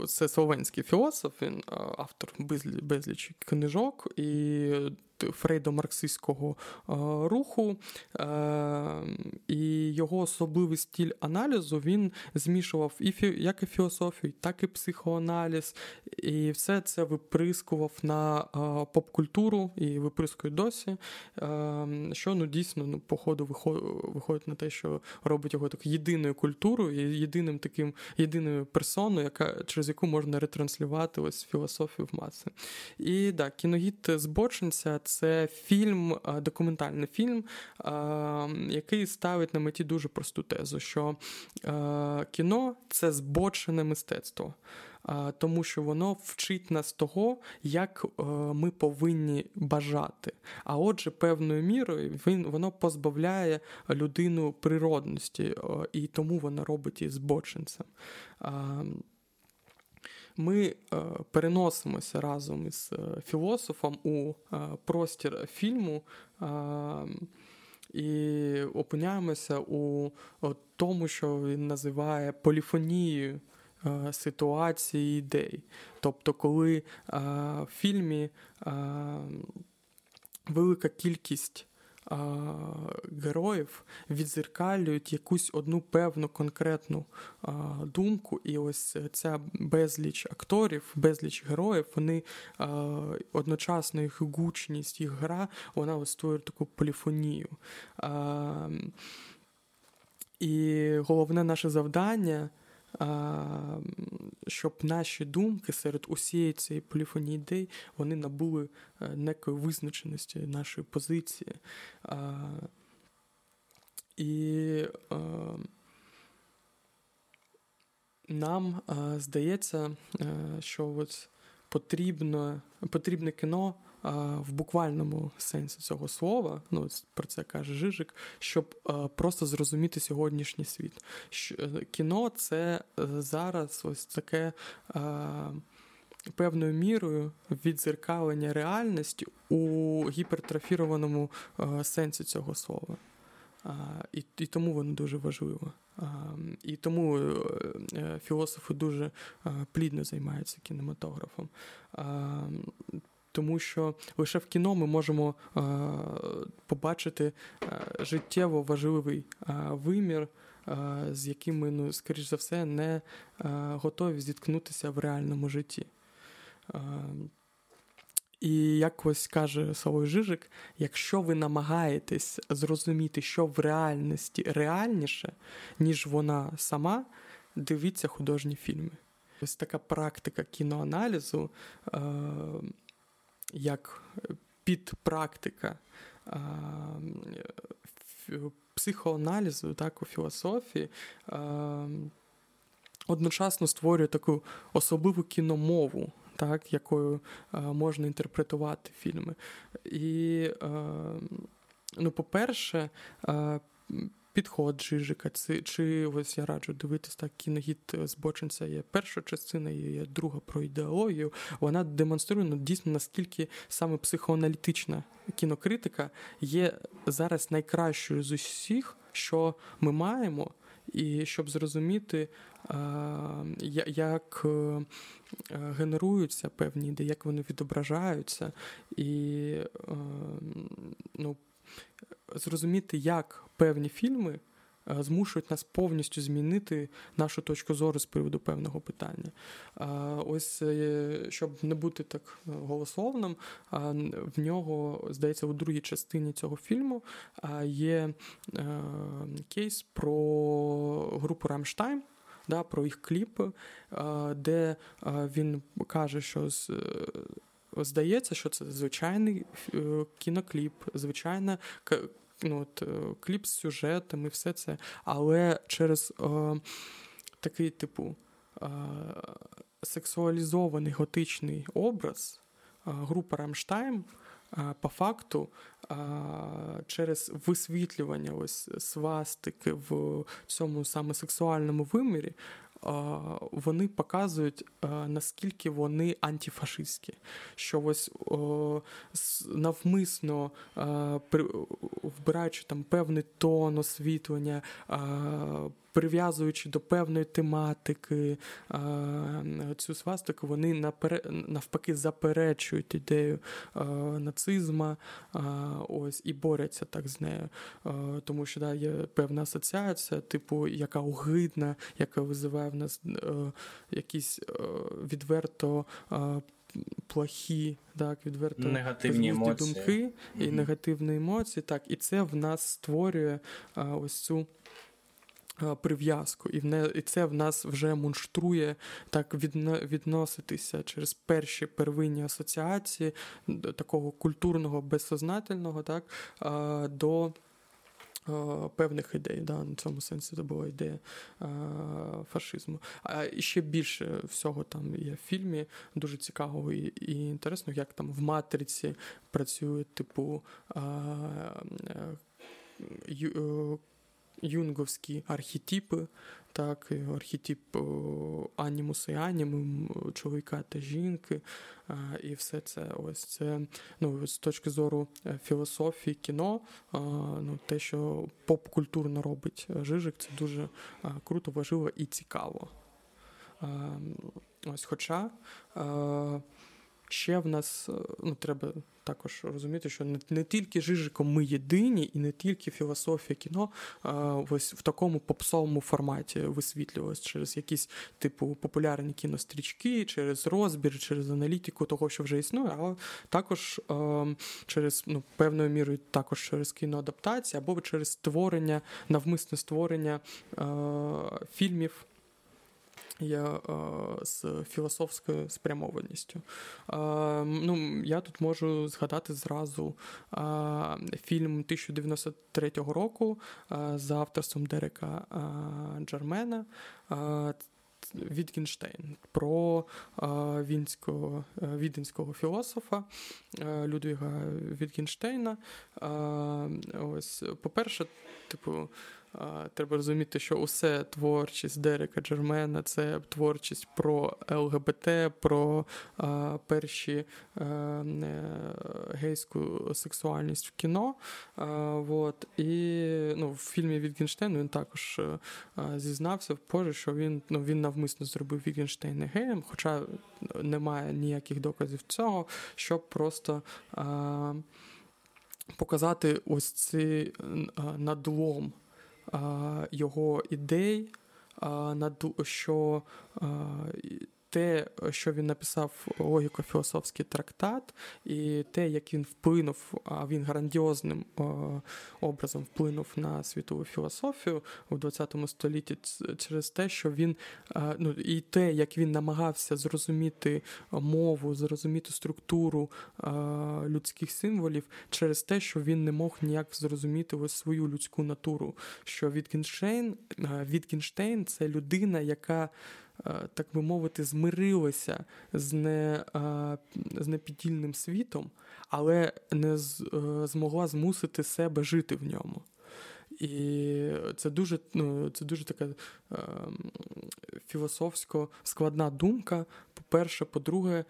це словенський філософ, він автор безлічі книжок і фрейдо-марксистського руху, і його особливий стиль аналізу він змішував і як і філософію, так і психоаналіз, і все це виприскував на поп-культуру і виприскує досі. Що ну дійсно ну, по виходить на те, що робить його так єдиною культурою, єдиним таким єдиною персоною, яка через яку можна ретранслювати ось філософію в маси. І так, кіногід збочинця це фільм, документальний фільм, який ставить на меті дуже просту тезу, що кіно це збочене мистецтво. Тому що воно вчить нас того, як е, ми повинні бажати. А отже, певною мірою він воно позбавляє людину природності, е, і тому воно робить її збочинцем ми е, переносимося разом із е, філософом у е, простір фільму. І опиняємося у тому, що він називає поліфонією ситуації ідей. Тобто, коли в фільмі велика кількість героїв відзеркалюють якусь одну певну конкретну думку, і ось ця безліч акторів, безліч героїв, вони одночасно їх гучність, їх гра, вона ось створює таку поліфонію. І головне наше завдання щоб наші думки серед усієї цієї поліфонії ідей вони набули е, некої визначеності нашої позиції. І нам здається, е, що от потрібно, потрібне кіно в буквальному сенсі цього слова, ну про це каже Жижик, щоб просто зрозуміти сьогоднішній світ. Е, кіно це е, зараз ось таке. Певною мірою відзеркалення реальності у гіпертрофірованому сенсі цього слова. І і тому воно дуже важливо. І тому е, філософи дуже плідно займаються кінематографом тому що лише в кіно ми можемо е, побачити е, життєво важливий е, вимір, з яким ми, ну, скоріш за все, не готові зіткнутися в реальному житті. І як ось каже Славой Жижик, якщо ви намагаєтесь зрозуміти, що в реальності реальніше, ніж вона сама, дивіться художні фільми. Ось така практика кіноаналізу як підпрактика психоаналізу, так, у філософії. Одночасно створює таку особливу кіномову, так, якою е, можна інтерпретувати фільми. І, е, ну, по-перше, е, підход Жижика, чи, ось я раджу дивитись так, кіногід збочинця є перша частина, є друга про ідеологію. Вона демонструє ну, дійсно наскільки саме психоаналітична кінокритика є зараз найкращою з усіх, що ми маємо. І щоб зрозуміти, як е, генеруються певні ідеї, як вони відображаються, і е, ну, зрозуміти, як певні фільми е, змушують нас повністю змінити нашу точку зору з приводу певного питання. Ось щоб не бути так голословним, в нього, здається, у другій частині цього фільму є кейс про групу Рамштайн да, про їх кліпи, де він каже, що здається, що це звичайний е, кінокліп, звичайна ну, от, е, кліп з сюжетом і все це, але через о, такий типу о, сексуалізований готичний образ група Рамштайн по факту через висвітлювання ось свастики в цьому саме сексуальному вимірі. Вони показують, наскільки вони антифашистські. Що ось навмисно вбираючи там певний тон освітлення, прив'язуючи до певної тематики цю свастику, вони навпаки заперечують ідею нацизма ось і борються так з нею. Тому що да, є певна асоціація, типу, яка огидна, яка визиває в нас е, якісь е, відверто. Плохі, так, відверто негативні емоції. думки і mm-hmm. негативні емоції. Так, і це в нас створює а, ось цю прив'язку, і в не, і це в нас вже мунштрує так відно, відноситися через перші первинні асоціації такого культурного безсознательного, так, до. Певних ідей, да, на цьому сенсі це була ідея а, фашизму. А ще більше всього там є в фільмі, дуже цікавого і і інтересно, як там в матриці працює, типу. А, а, юнговські архетипи, так, архетип анімуса і аніму, чоловіка та жінки, і все це ось це ну, з точки зору е, філософії кіно, ну, те, що поп-культурно робить Жижик, це дуже круто, важливо і цікаво. Ось, Хоча ще в нас ну, треба також розуміти, що не, не тільки Жижиком ми єдині, і не тільки філософія кіно а, ось в такому попсовому форматі висвітлювалось через якісь типу популярні кінострічки, через розбір, через аналітику того, що вже існує, але також а, через ну, певною мірою також через кіноадаптацію або через створення, навмисне створення а, фільмів е, з філософською спрямованістю. Ну, Я тут можу згадати зразу фільм 1093 року за авторством Дерека Джермена. Вітгенштейн про вінського, віденського філософа Людвіга Вітгенштейна. Ось, По-перше, типу, Треба розуміти, що усе творчість Дерека Джермена це творчість про ЛГБТ, про а, перші а, гейську сексуальність в кіно. А, вот. І ну, в фільмі Вітгенштейн він також зізнався в позі, що він ну, він навмисно зробив Вітгенштейна геєм, хоча немає ніяких доказів цього, щоб просто. Показати ось цей надлом його ідей, що те, що він написав логіко-філософський трактат, і те, як він вплинув, а він грандіозним образом вплинув на світову філософію у ХХ столітті через те, що він ну і те, як він намагався зрозуміти мову, зрозуміти структуру людських символів, через те, що він не мог ніяк зрозуміти ось свою людську натуру. Що Вітгенштейн, Вітгенштейн це людина, яка Е, так би мовити, змирилася з не, е, з непідільним світом, але не е, змогла змусити себе жити в ньому. І це дуже ну, це дуже така е, філософсько складна думка. По-перше, по-друге,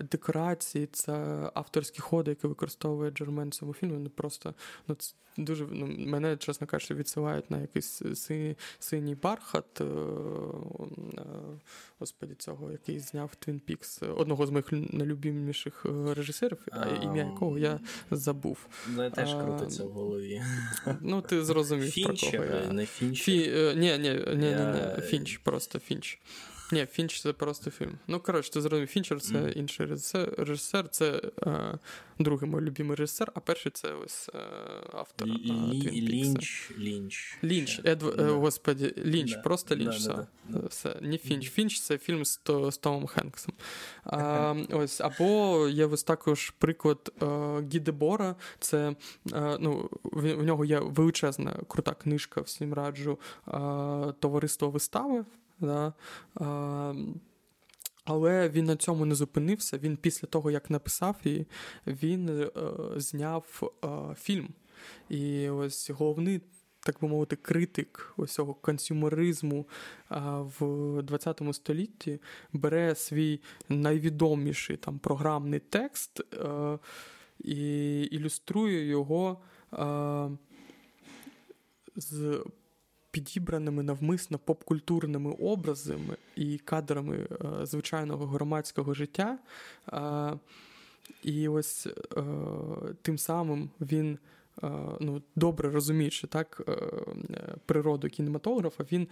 декорації це авторські ходи, які використовує Джермен в цьому фільмі. Ну просто ну, це дуже ну, мене, чесно кажучи, відсилають на якийсь си, синій бархат. Е, е, господі, цього, який зняв Twin Peaks, одного з моїх найлюбіміших е, режисерів, ім'я якого я забув. Ну, теж крутиться в голові. Ну, ти зрозумів, Фінчер, про кого я. не Фінчер. Фі... Ні, ні, ні, ні, ні, Фінч, просто Фінч. Ні, Фінч це просто фільм. Ну, коротше, ти зрозумів, Фінчер це інший режисер. Це е, другий мій любимий режисер, а перший це ось е, автор. Лі, Лінч. Лінч. Лінч. Едв... Да. Господі, Лінч, да. просто Лінч. Да, все. все. Не Фінч. Фінч це фільм з, з Томом Хенксом. А, ось, Або є ось також приклад е, Гі Бора. Це е, ну, в, в нього є величезна крута книжка, всім раджу е, Товариство вистави. Да? Але він на цьому не зупинився. Він після того, як написав її, він е, зняв е, фільм. І ось головний, так би мовити, критик ось цього консюмеризму е, в 20 столітті бере свій найвідоміший там програмний текст е, і ілюструє його е, з підібраними навмисно попкультурними образами і кадрами е, звичайного громадського життя. Е, і ось е, тим самим він. Ну, добре розуміючи так, природу кінематографа, він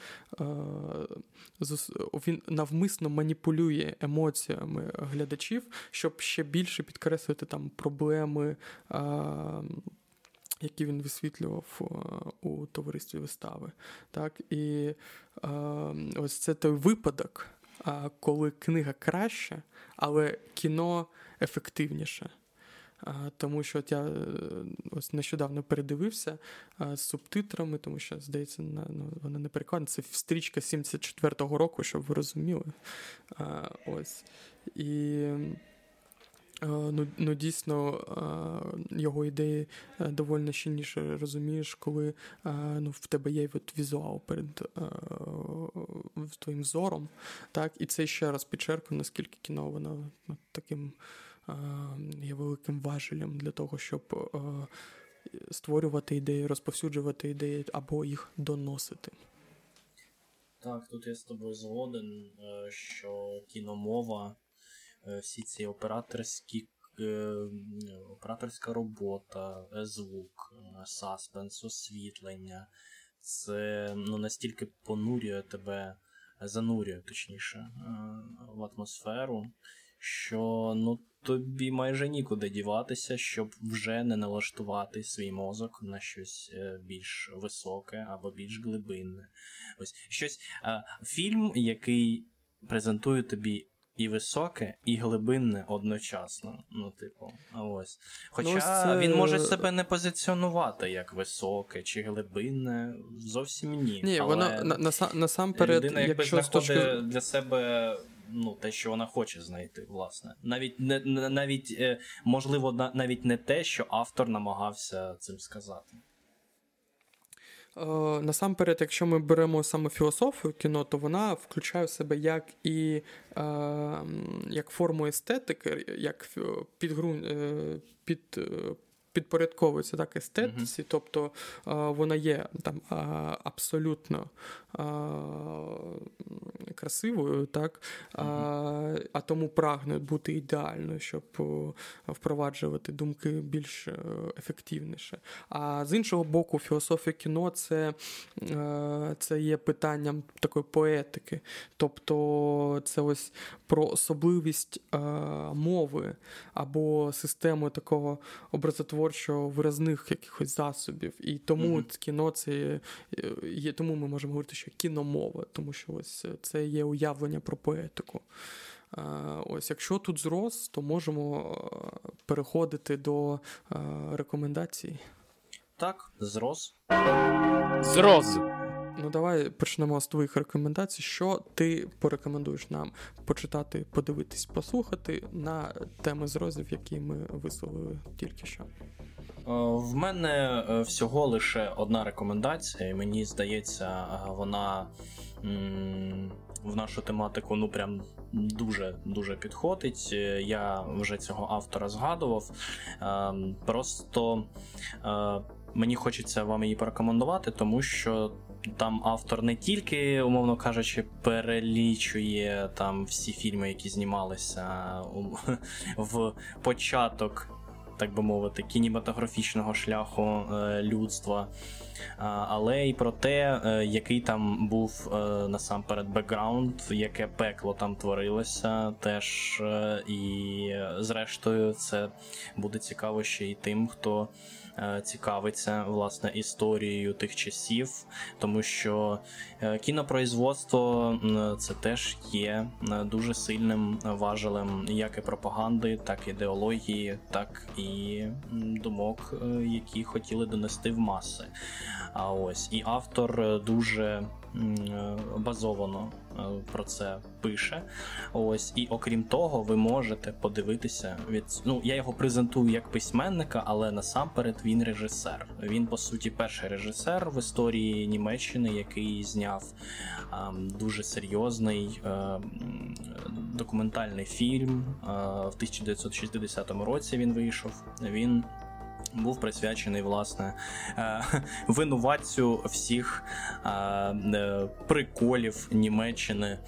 він навмисно маніпулює емоціями глядачів, щоб ще більше підкреслити там проблеми які він висвітлював е, у товаристві вистави. Так? І е, ось це той випадок, коли книга краща, але кіно ефективніше. Тому що от я е, ось нещодавно передивився з субтитрами, тому що, здається, ну, вона не перекладена. Це стрічка 74-го року, щоб ви розуміли. Ось. І Е, ну ну дійсно е, його ідеї е, доволі щільніше розумієш, коли ну, в тебе є от візуал перед твоїм зором. Так? І це ще раз підчеркує, наскільки кіно воно ну, таким є великим важелем для того, щоб створювати ідеї, розповсюджувати ідеї або їх доносити. Так, тут я з тобою згоден, що кіномова. Е, всі ці операторські. Е, операторська робота, е, звук, саспенс, освітлення. Це ну, настільки понурює тебе, занурює, точніше, в атмосферу, що ну, тобі майже нікуди діватися, щоб вже не налаштувати свій мозок на щось більш високе або більш глибинне. Ось щось. Фільм, який презентує тобі і високе, і глибинне одночасно. Ну, типу, ось. Хоча ну, це... він може себе не позиціонувати як високе чи глибинне, зовсім ні. Ні, Але воно на, на, насамперед, людина якби якщо знаходить точки... для себе ну, те, що вона хоче знайти, власне. Навіть не навіть е, можливо, навіть не те, що автор намагався цим сказати. Е, насамперед, якщо ми беремо саме філософію кіно, то вона включає в себе як і е, як форму естетики, як підгрун, е, під, підпорядковується так естетиці, mm-hmm. тобто вона є там абсолютно красивою, так, а, а тому прагне бути ідеальною, щоб впроваджувати думки більш е, ефективніше. А з іншого боку, філософія кіно це, е, це є питанням такої поетики. Тобто це ось про особливість е, мови або систему такого образотворчого виразних якихось засобів. І тому mm-hmm. кіно це є, тому ми можемо говорити, що кіномова, тому що ось це є уявлення про поетику. Ось, якщо тут зрос, то можемо переходити до рекомендацій. Так, зрос. Зрос. Ну, давай почнемо з твоїх рекомендацій. Що ти порекомендуєш нам почитати, подивитись, послухати на теми зрозів, які ми висловили тільки що? В мене е, всього лише одна рекомендація, і мені здається, вона в нашу тематику ну прям дуже дуже підходить. Я вже цього автора згадував. Просто е, мені хочеться вам її порекомендувати, тому що. Там автор не тільки, умовно кажучи, перелічує там всі фільми, які знімалися [laughs] в початок, так би мовити, кінематографічного шляху е, людства але й про те, е, який там був е, насамперед бекграунд, яке пекло там творилося, теж е, і зрештою це буде цікаво ще й тим, хто. Цікавиться власне історією тих часів, тому що кінопроизводство це теж є дуже сильним важелем як і пропаганди, так і ідеології, так і думок, які хотіли донести в маси. А ось і автор е, дуже е, базовано е, про це пише. Ось, і окрім того, ви можете подивитися від ну я його презентую як письменника, але насамперед він режисер. Він по суті перший режисер в історії Німеччини, який зняв а, дуже серйозний а, документальний фільм. А, в 1960 році він вийшов. Він був присвячений власне е, [laughs] винуватцю всіх е, е, приколів Німеччини.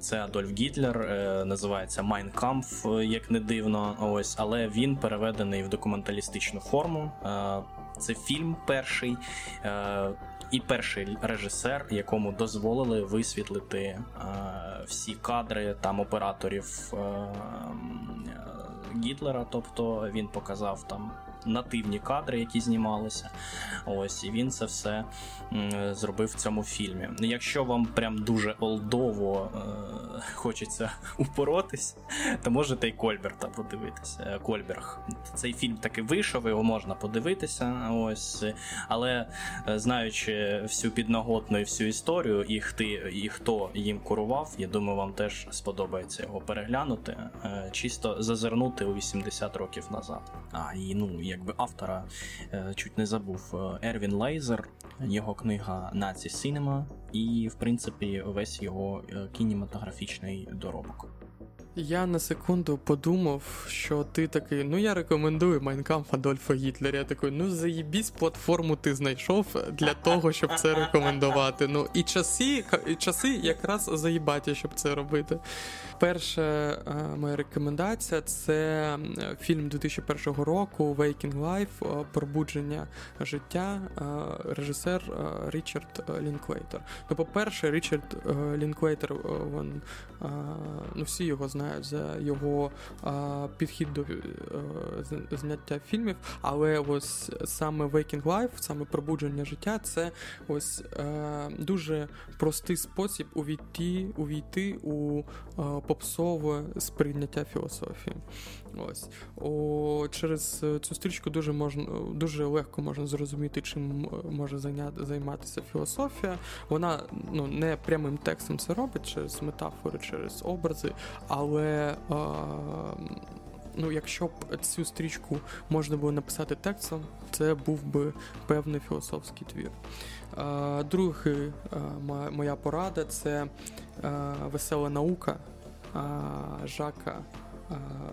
Це Адольф Гітлер, називається Kampf, як не дивно. Ось, але він переведений в документалістичну форму. Це фільм перший. І перший режисер, якому дозволили висвітлити всі кадри там операторів Гітлера. Тобто він показав там нативні кадри, які знімалися. Ось і він це все зробив в цьому фільмі. Якщо вам прям дуже олдово е, хочеться [laughs] упоротись, то можете і Кольберта подивитися. Е, Кольберг. Цей фільм таки вийшов, його можна подивитися. Ось, але е, знаючи всю підноготну і всю історію, і хто, і хто їм курував, я думаю, вам теж сподобається його переглянути, чисто зазирнути у 80 років назад. А і ну якби автора е, чуть не забув е, Ервін Лейзер, його книга Nazi Cinema, і, в принципі, весь його е, кінематографічний доробок. Я на секунду подумав, що ти такий, ну я рекомендую Майн Кампф Адольфа Гітлера. Я такий, ну заїбісь платформу ти знайшов для того, щоб це рекомендувати. Ну і часи, і часи якраз заїбаті, щоб це робити. Перша е, моя рекомендація це фільм 2001 року Waking Life Пробудження життя, е, режисер е, Річард Лінклейтер. Ну, по-перше, Річард Лінклейтер, він, ну всі його знають за його підхід до зняття фільмів, але ось саме Waking Life, саме пробудження життя, це ось дуже простий спосіб увійти, увійти у попсове сприйняття філософії. Ось О, Через цю стрічку дуже можна дуже легко можна зрозуміти, чим може зайняти, займатися філософія. Вона ну, не прямим текстом це робить через метафори, через образи, але. А, Ну, якщо б цю стрічку можна було написати текстом, це був би певний філософський твір. Другий моя порада це весела наука. Жака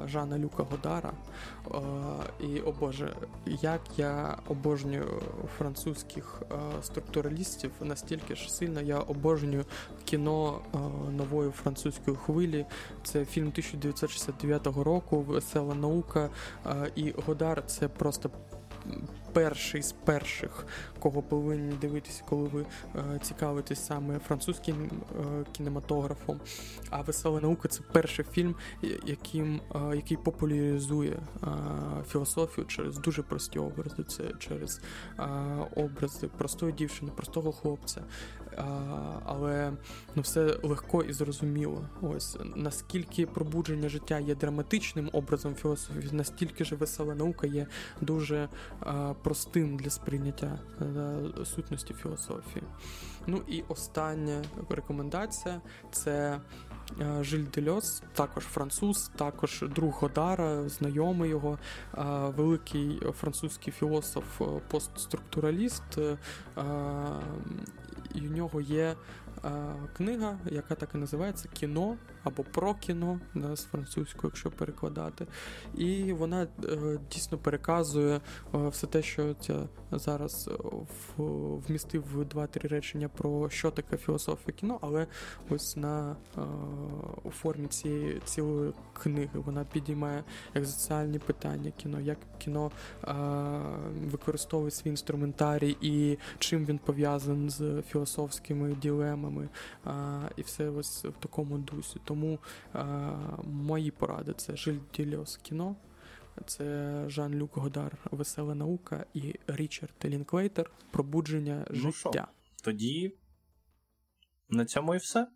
Жана Люка Годара. І о Боже, як я обожнюю французьких структуралістів, настільки ж сильно я обожнюю кіно нової французької хвилі. Це фільм 1969 року, Весела наука. І Годар це просто перший з перших, кого повинні дивитися, коли ви е, цікавитесь саме французьким е, кінематографом. А весела наука це перший фільм, яким, е, який популяризує е, філософію через дуже прості образи. Це через е, образи простої дівчини, простого хлопця. Але ну, все легко і зрозуміло. Ось наскільки пробудження життя є драматичним образом філософії, настільки ж весела наука є дуже простим для сприйняття е, сутності філософії. Ну і остання рекомендація це. Е, Жиль Дельос, також француз, також друг Годара, знайомий його, е, великий французький філософ, постструктураліст. І у нього є книга, яка так і називається Кіно або про кіно з французькою, якщо перекладати. І вона е, дійсно переказує е, все те, що я зараз е, вмістив два-три речення про що таке філософія кіно, але ось на у формі цієї цілої книги вона підіймає екзоціальні питання кіно, як кіно використовує свій інструментарій і чим він пов'язаний з філософськими ділемами, і все ось в такому дусі. Тому е, мої поради це Жиль Дільос кіно, це Жан-Люк Годар, Весела наука і Річард Лінклейтер Пробудження ну життя. Шо? Тоді на цьому і все.